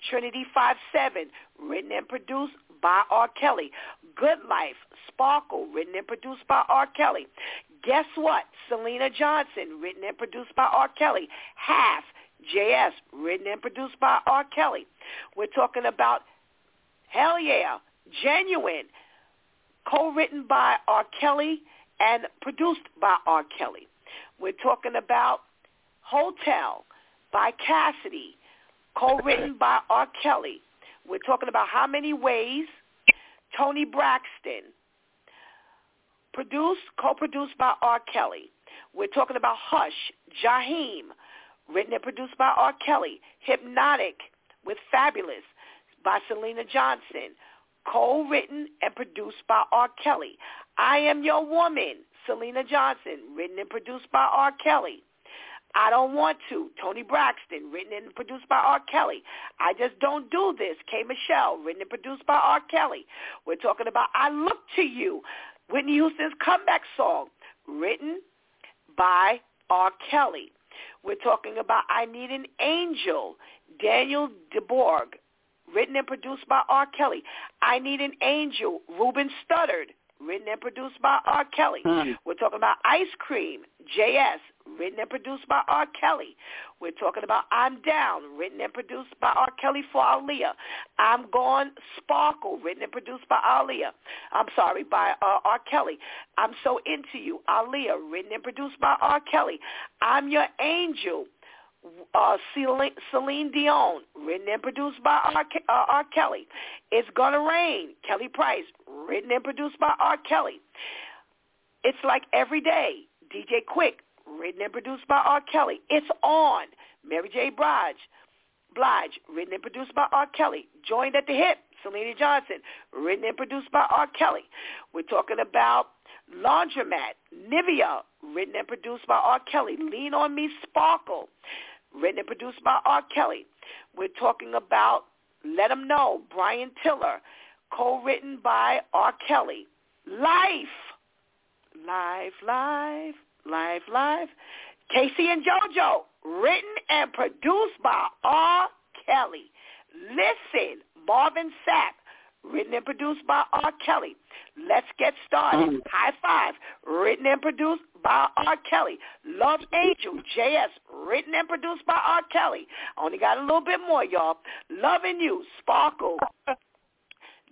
Trinity 5-7, written and produced by R. Kelly. Good Life, Sparkle, written and produced by R. Kelly. Guess what? Syleena Johnson, written and produced by R. Kelly. Half, JS, written and produced by R. Kelly. We're talking about Hell Yeah, Ginuwine, co-written by R. Kelly and produced by R. Kelly. We're talking about Hotel by Cassidy, co-written by R. Kelly. We're talking about How Many Ways, Toni Braxton, produced, co-produced by R. Kelly. We're talking about Hush, Jaheim, written and produced by R. Kelly. Hypnotic with Fabolous by Syleena Johnson, co-written and produced by R. Kelly. I Am Your Woman, Syleena Johnson, written and produced by R. Kelly. I Don't Want To, Toni Braxton, written and produced by R. Kelly. I Just Don't Do This, K. Michelle, written and produced by R. Kelly. We're talking about I Look to You, Whitney Houston's comeback song, written by R. Kelly. We're talking about I Need an Angel, Daniel DeBourg, written and produced by R. Kelly. I Need an Angel, Ruben Studdard, written and produced by R. Kelly. Hmm. We're talking about Ice Cream, JS, written and produced by R. Kelly. We're talking about I'm Down, written and produced by R. Kelly for Aaliyah. I'm Gone, Sparkle, written and produced by Aaliyah. I'm sorry, by uh, R. Kelly. I'm So Into You, Aaliyah, written and produced by R. Kelly. I'm Your Angel, uh, Celine, Dion, written and produced by R. Ke- uh, R. Kelly. It's Gonna Rain, Kelly Price, written and produced by R. Kelly. It's Like Every Day, DJ Quik, written and produced by R. Kelly. It's On, Mary J. Blige, Blige, written and produced by R. Kelly. Joined at the Hip, Syleena Johnson, written and produced by R. Kelly. We're talking about Laundromat, Nivea, written and produced by R. Kelly. Lean on Me, Sparkle, written and produced by R. Kelly. We're talking about Let 'em Know, Brian Tiller, co-written by R. Kelly. Life, Life, Life, Life, Life. K-Ci and JoJo, written and produced by R. Kelly. Listen, Marvin Sapp, written and produced by R. Kelly. Let's get started. Mm. Hi-Five, written and produced by R. Kelly. Love Angel, JS, written and produced by R. Kelly. Only got a little bit more, y'all. Loving You, Sparkle.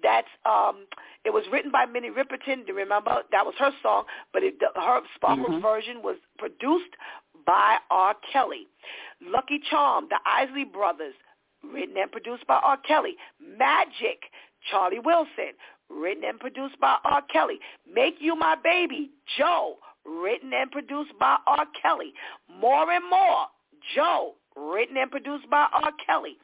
That's um it was written by Minnie Riperton. Do you remember? That was her song, but it, her Sparkle's mm-hmm. version was produced by R. Kelly. Lucky Charm, the Isley Brothers, written and produced by R. Kelly. Magic, Charlie Wilson, written and produced by R. Kelly. Make You My Baby, Joe, written and produced by R. Kelly. More and More, Joe, written and produced by R. Kelly.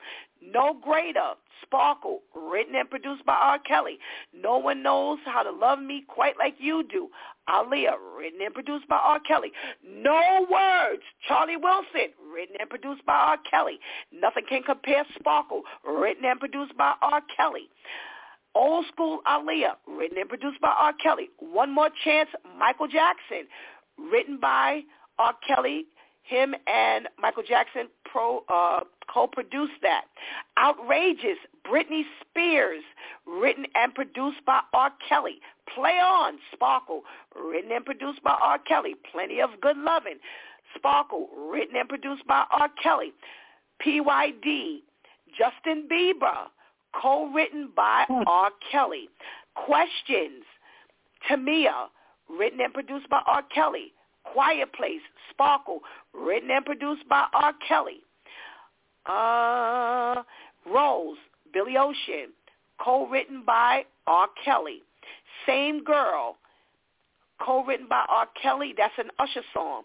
No Greater, Sparkle, written and produced by R. Kelly. No one knows how to love me quite like you do. Aaliyah, written and produced by R. Kelly. No Words, Charlie Wilson, written and produced by R. Kelly. Nothing Can Compare, Sparkle, written and produced by R. Kelly. Old School Aaliyah, written and produced by R. Kelly. One More Chance, Michael Jackson, written by R. Kelly, him and Michael Jackson pro, uh, co-produced that. Outrageous, Britney Spears, written and produced by R. Kelly. Play On, Sparkle, written and produced by R. Kelly. Plenty of Good Loving, Sparkle, written and produced by R. Kelly. PYD, Justin Bieber, co-written by R. Kelly. Questions, Tamia, written and produced by R. Kelly. Quiet Place, Sparkle, written and produced by R. Kelly. Uh, Rose, Billy Ocean, co-written by R. Kelly. Same Girl, co-written by R. Kelly. That's an Usher song.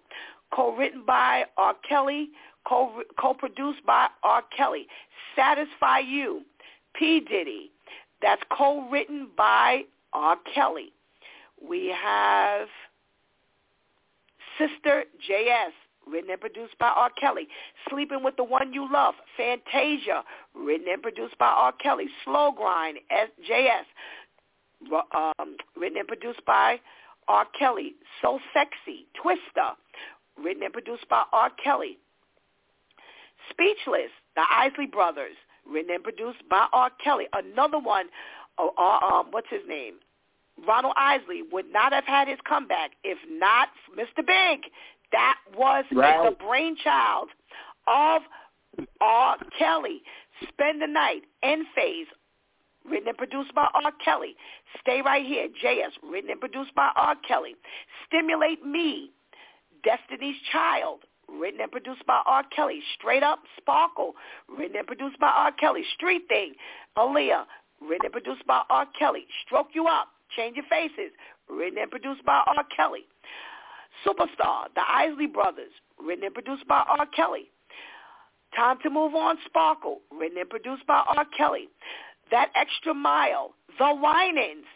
Co-written by R. Kelly, co- co-produced by R. Kelly. Satisfy You, P. Diddy. That's co-written by R. Kelly. We have Sister J.S., written and produced by R. Kelly. Sleeping with the One You Love, Fantasia, written and produced by R. Kelly. Slow Grind, J.S., um, written and produced by R. Kelly. So Sexy, Twista, written and produced by R. Kelly. Speechless, the Isley Brothers, written and produced by R. Kelly. Another one, uh, um, what's his name? Ronald Isley would not have had his comeback if not Mr. Big. That was right. the brainchild of R. Kelly. Spend the Night, N-Phase, written and produced by R. Kelly. Stay Right Here, J.S., written and produced by R. Kelly. Stimulate Me, Destiny's Child, written and produced by R. Kelly. Straight Up Sparkle, written and produced by R. Kelly. Street Thing, Aaliyah, written and produced by R. Kelly. Stroke You Up, Change Your Faces, written and produced by R. Kelly. Superstar, The Isley Brothers, written and produced by R. Kelly. Time to Move On, Sparkle, written and produced by R. Kelly. That Extra Mile, The Winans,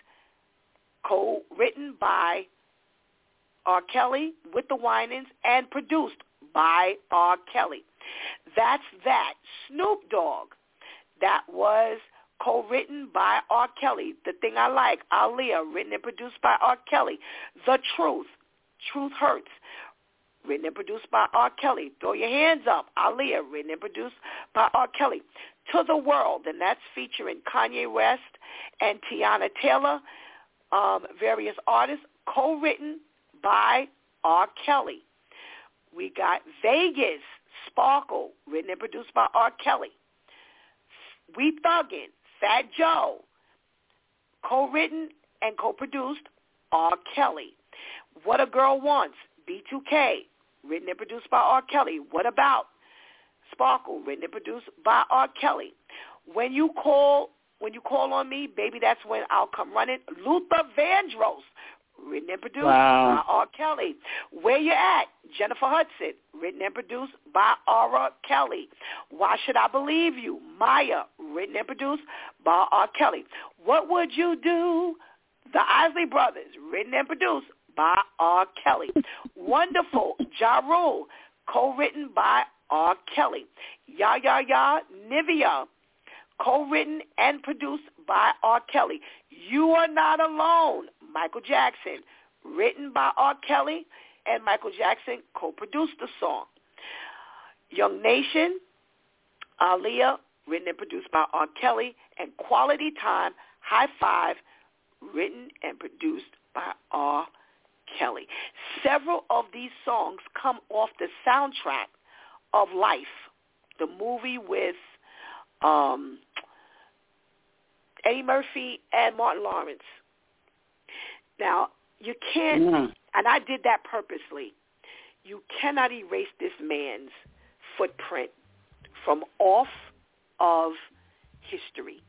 co-written by R. Kelly with The Winans and produced by R. Kelly. That's that. Snoop Dogg, that was co-written by R. Kelly. The Thing I Like, Aaliyah, written and produced by R. Kelly. The Truth, Truth Hurts, written and produced by R. Kelly. Throw Your Hands Up, Aaliyah, written and produced by R. Kelly. To the World, and that's featuring Kanye West and Teyana Taylor, um, various artists, co-written by R. Kelly. We got Vegas, Sparkle, written and produced by R. Kelly. We Thuggin', Fat Joe, co-written and co-produced R. Kelly. What a Girl Wants, B2K, written and produced by R. Kelly. What About, Sparkle, written and produced by R. Kelly. When you call, when you call on me, baby, that's when I'll come running. Luther Vandross, written and produced wow. by R. Kelly. Where You At, Jennifer Hudson, written and produced by R. Kelly. Why Should I Believe You, Mya, written and produced by R. Kelly. What Would You Do, The Isley Brothers, written and produced by R. Kelly. Wonderful, Ja Rule, co-written by R. Kelly. Ya Ya Ya, Nivea, co-written and produced by R. Kelly. You Are Not Alone, Michael Jackson, written by R. Kelly, and Michael Jackson co-produced the song. Young Nation, Aaliyah, written and produced by R. Kelly, and Quality Time, High Five, written and produced by R. Kelly. Several of these songs come off the soundtrack of Life, the movie with um, Eddie Murphy and Martin Lawrence. Now, you can't, Mm. and I did that purposely, you cannot erase this man's footprint from off of history.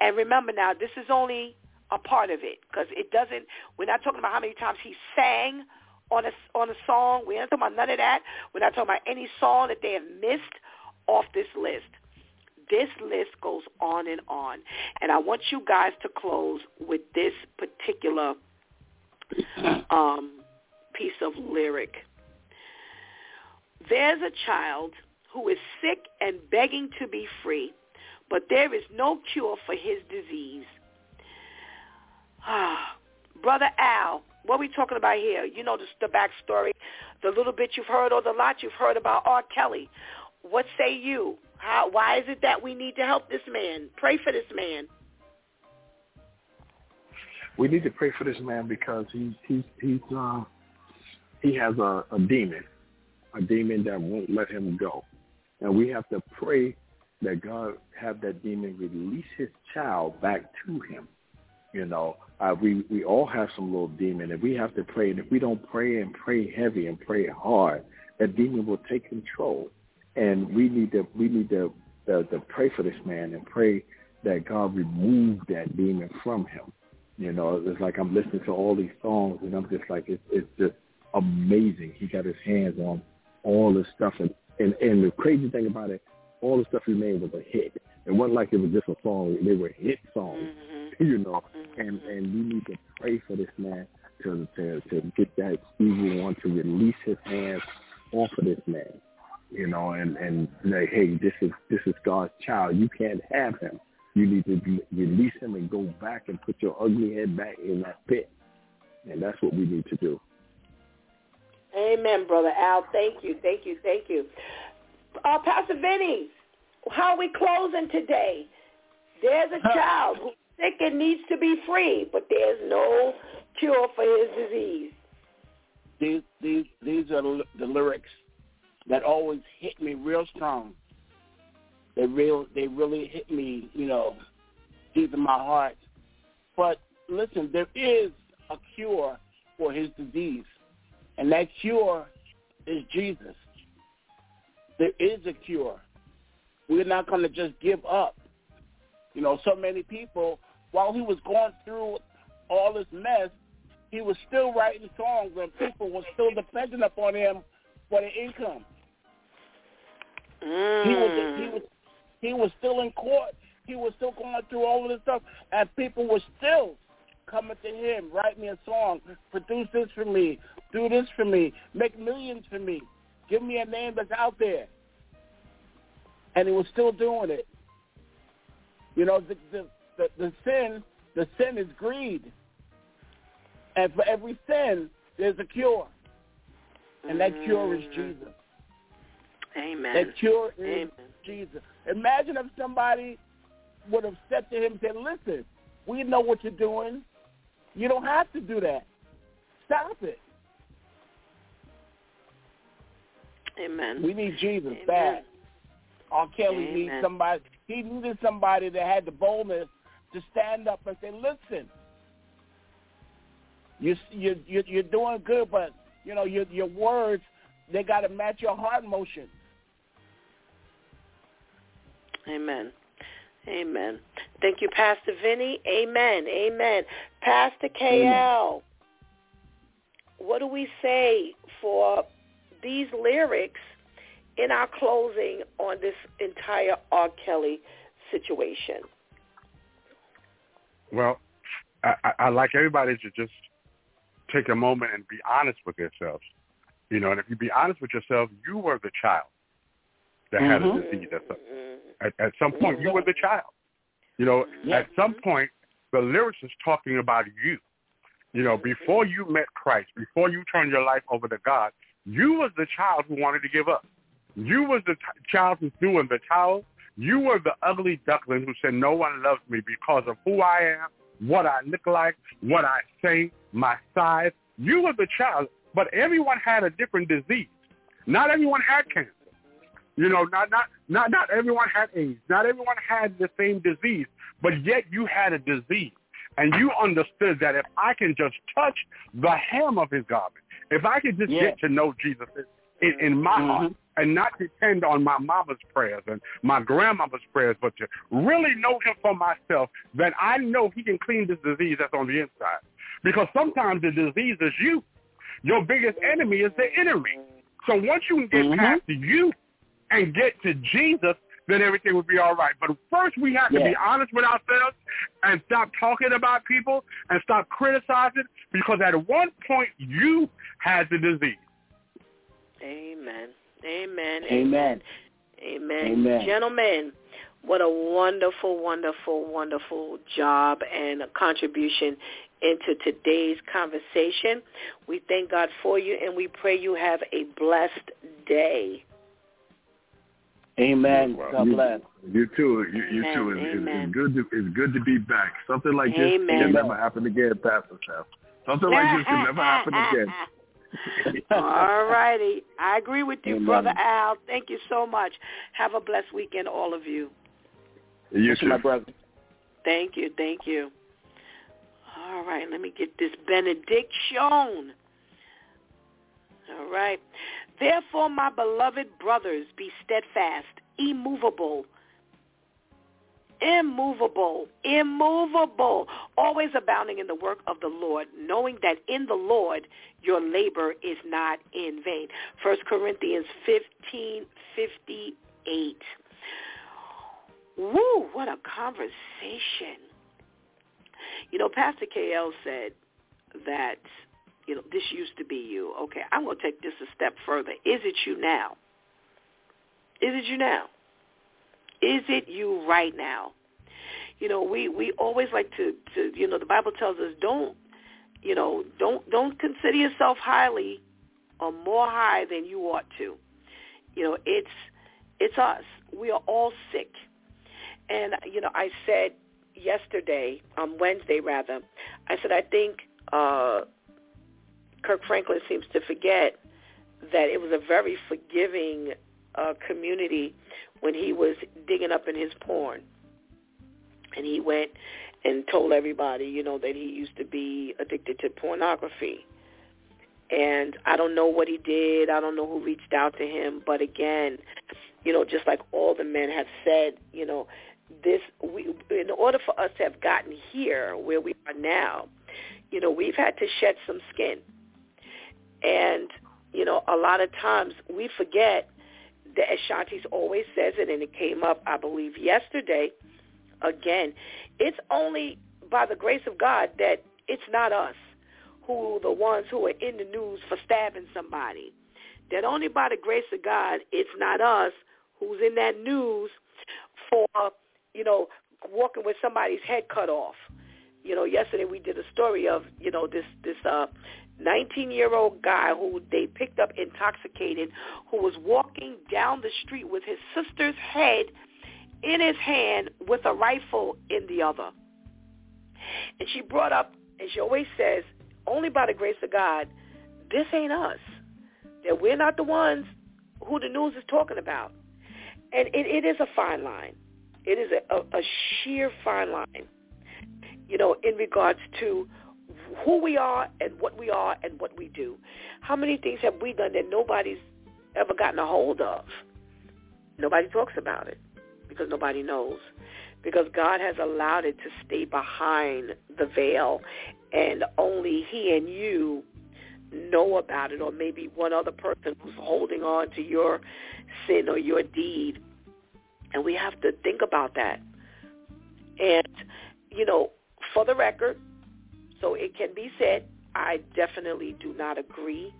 And remember now, this is only a part of it because it doesn't, we're not talking about how many times he sang on a, on a song. We're not talking about none of that. We're not talking about any song that they have missed off this list. This list goes on and on. And I want you guys to close with this particular <laughs> um, piece of lyric. There's a child who is sick and begging to be free, but there is no cure for his disease. Ah, Brother Al, what are we talking about here? You know the, the backstory, the little bit you've heard or the lot you've heard about R. Kelly. What say you? How, why is it that we need to help this man? Pray for this man. We need to pray for this man because he's he's he's uh he has a, a demon, a demon that won't let him go, and we have to pray that God have that demon release his child back to him. You know, uh, we we all have some little demon, and we have to pray. And if we don't pray and pray heavy and pray hard, that demon will take control. And we need to we need to to, to pray for this man and pray that God remove that demon from him. You know, it's like I'm listening to all these songs, and I'm just like, it's it's just amazing. He got his hands on all this stuff, and and and the crazy thing about it, all the stuff he made was a hit. It wasn't like it was just a song; they were hit songs. Mm-hmm. <laughs> You know, mm-hmm. and and we need to pray for this man to to to get that evil one to release his hands off of this man. You know, and and say, hey, this is this is God's child. You can't have him. You need to release him and go back and put your ugly head back in that pit. And that's what we need to do. Amen, Brother Al. Thank you, thank you, thank you. Uh, Pastor Vinny, how are we closing today? There's a child who's sick and needs to be free, but there's no cure for his disease. These these these are the the lyrics that always hit me real strong. They real they really hit me, you know, deep in my heart. But listen, there is a cure for his disease, and that cure is Jesus. There is a cure. We're not going to just give up. You know, so many people, while he was going through all this mess, he was still writing songs, and people were still dependent upon him for the income. Mm. He was he was he was still in court. He was still going through all of this stuff, and people were still coming to him, write me a song, produce this for me, do this for me, make millions for me, give me a name that's out there. And he was still doing it. You know, the the the, the sin the sin is greed, and for every sin there's a cure, and that cure is mm. Jesus. Amen. That cure is Amen. Jesus. Imagine if somebody would have said to him, said, listen, we know what you're doing. You don't have to do that. Stop it. Amen. We need Jesus Amen. bad. R. Kelly Amen. needs somebody. He needed somebody that had the boldness to stand up and say, listen, you, you, you, you're doing good, but, you know, your, your words, they got to match your heart motion. Amen. Amen. Thank you, Pastor Vinny. Amen. Amen. Pastor KL, what do we say for these lyrics in our closing on this entire R. Kelly situation? Well, I, I, like everybody to just take a moment and be honest with yourselves. You know, and if you be honest with yourself, you were the child that had Mhm. a disease. At some, at, at some point, you were the child. You know, at some point, the lyrics is talking about you. You know, before you met Christ, before you turned your life over to God, you was the child who wanted to give up. You was the t- child who threw in the towel. You were the ugly duckling who said, no one loves me because of who I am, what I look like, what I say, my size. You were the child, but everyone had a different disease. Not everyone had cancer. You know, not not not not everyone had AIDS. Not everyone had the same disease, but yet you had a disease, and you understood that if I can just touch the hem of His garment, if I can just get to know Jesus in, in my heart, Mhm. and not depend on my mama's prayers and my grandmama's prayers, but to really know Him for myself, then I know He can clean this disease that's on the inside. Because sometimes the disease is you. Your biggest enemy is the enemy. So once you can get Mhm. past you and get to Jesus, then everything would be all right. But first we have to be honest with ourselves and stop talking about people and stop criticizing because at one point you had the disease. Amen. Amen. Amen. Amen. Amen. Gentlemen, what a wonderful, wonderful, wonderful job and a contribution into today's conversation. We thank God for you and we pray you have a blessed day. Amen. Wow. God You- bless. You too. You, you Amen, too. It's, it's, it's good to it's good to be back. Something like this Amen. can never happen again, Pastor Sam. Something like this can never happen again. <laughs> All righty. I agree with you, Amen. Brother Al. Thank you so much. Have a blessed weekend, all of you. You too. my brother. Thank you. Thank you. All right. Let me get this benediction. All right. Therefore, my beloved brothers, be steadfast, immovable, immovable, immovable, always abounding in the work of the Lord, knowing that in the Lord your labor is not in vain. First Corinthians fifteen fifty eight. Woo, what a conversation. You know, Pastor KL said that, you know, this used to be you. Okay, I'm going to take this a step further. Is it you now? Is it you now? Is it you right now? You know, we, we always like to, to, you know, the Bible tells us don't, you know, don't, don't consider yourself highly or more high than you ought to. You know, it's, it's us. We are all sick. And, you know, I said yesterday, on Wednesday rather, I said I think uh, Kirk Franklin seems to forget that it was a very forgiving uh, community when he was digging up in his porn. And he went and told everybody, you know, that he used to be addicted to pornography. And I don't know what he did. I don't know who reached out to him. But again, you know, just like all the men have said, you know, this we in order for us to have gotten here where we are now, you know, we've had to shed some skin. And, you know, a lot of times we forget that as Shanti's always says it and it came up I believe yesterday again, it's only by the grace of God that it's not us who the ones who are in the news for stabbing somebody. That only by the grace of God, it's not us who's in that news for, you know, walking with somebody's head cut off. You know, yesterday we did a story of, you know, this this uh 19-year-old guy who they picked up intoxicated who was walking down the street with his sister's head in his hand with a rifle in the other. And she brought up, and she always says, only by the grace of God, this ain't us. That we're not the ones who the news is talking about. And it, it is a fine line. It is a, a, a sheer fine line, you know, in regards to who we are and what we are and what we do. How many things have we done that nobody's ever gotten a hold of? Nobody talks about it because nobody knows. Because God has allowed it to stay behind the veil and only he and you know about it or maybe one other person who's holding on to your sin or your deed. And we have to think about that. And, you know, for the record, so it can be said, I definitely do not agree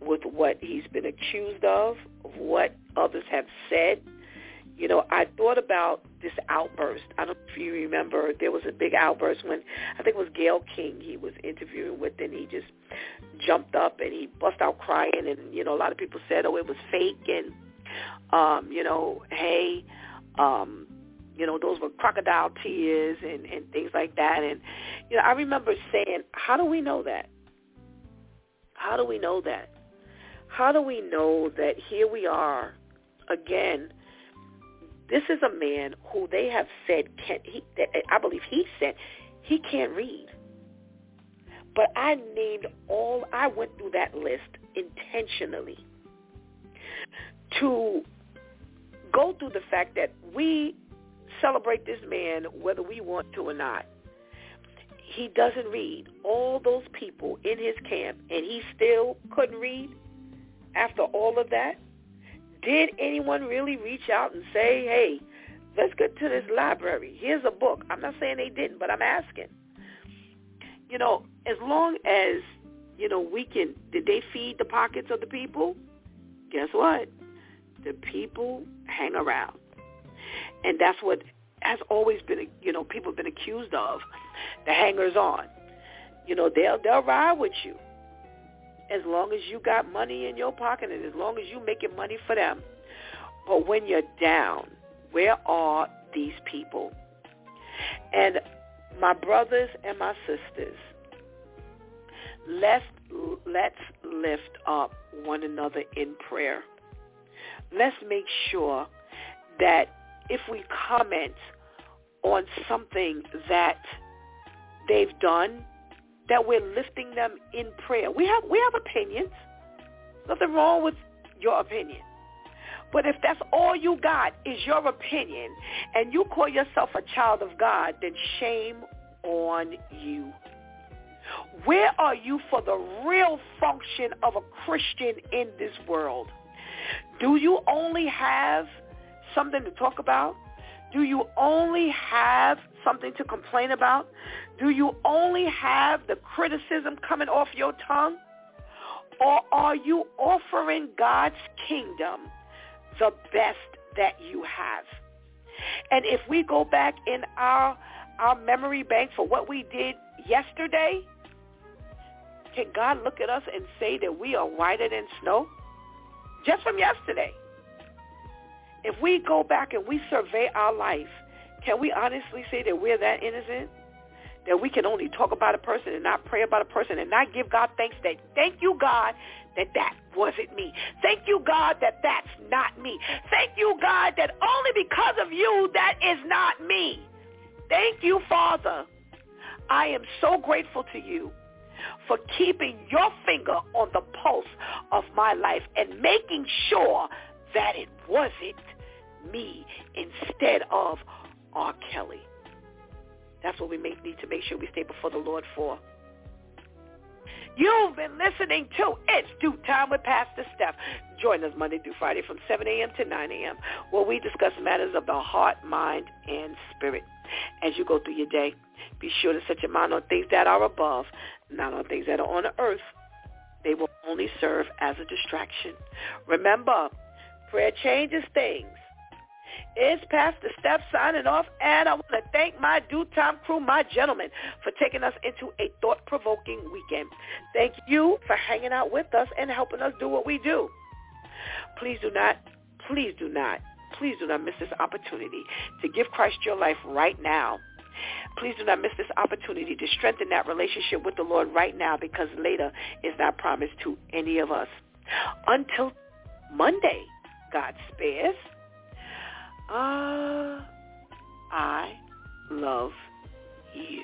with what he's been accused of, what others have said. You know, I thought about this outburst. I don't know if you remember, there was a big outburst when I think it was Gayle King he was interviewing with, and he just jumped up and he bust out crying, and you know, a lot of people said, oh, it was fake, and um, you know, hey, um, you know, those were crocodile tears and and things like that, and you know, I remember saying, how do we know that? How do we know that? How do we know that here we are again? This is a man who they have said can he I believe he said he can't read. But I named all I went through that list intentionally to go through the fact that we celebrate this man whether we want to or not. He doesn't read. All those people in his camp and he still couldn't read after all of that? Did anyone really reach out and say, hey, let's get to this library. Here's a book. I'm not saying they didn't, but I'm asking. You know, as long as, you know, we can, did they feed the pockets of the people? Guess what? The people hang around. And that's what has always been, you know, people have been accused of, the hangers on. You know, they'll they'll ride with you as long as you got money in your pocket and as long as you're making money for them. But when you're down, where are these people? And my brothers and my sisters, let's let's lift up one another in prayer. Let's make sure that if we comment on something that they've done that we're lifting them in prayer. We have we have opinions. Nothing wrong with your opinion. But if that's all you got is your opinion and you call yourself a child of God, then shame on you. Where are you for the real function of a Christian in this world? Do you only have something to talk about? Do you only have something to complain about? Do you only have the criticism coming off your tongue? Or are you offering God's kingdom the best that you have? And if we go back in our our memory bank for what we did yesterday, can God look at us and say that we are whiter than snow? Just from yesterday. If we go back and we survey our life, can we honestly say that we're that innocent? That we can only talk about a person and not pray about a person and not give God thanks that, thank you, God, that that wasn't me. Thank you, God, that that's not me. Thank you, God, that only because of you that is not me. Thank you, Father. I am so grateful to you for keeping your finger on the pulse of my life and making sure that it wasn't me instead of R. Kelly. That's what we need to make sure we stay before the Lord for. You've been listening to It's DEW Time with Pastor Steph. Join us Monday through Friday from 7 a.m. to 9 a.m. where we discuss matters of the heart, mind, and spirit. As you go through your day, be sure to set your mind on things that are above, not on things that are on the earth. They will only serve as a distraction. Remember, prayer changes things it's Pastor Steph signing off, and I want to thank my DEW Time crew, my gentlemen, for taking us into a thought-provoking weekend. Thank you for hanging out with us and helping us do what we do. Please do not, please do not, please do not miss this opportunity to give Christ your life right now. Please do not miss this opportunity to strengthen that relationship with the Lord right now because later is not promised to any of us. Until Monday, God spares. Ah, I love you.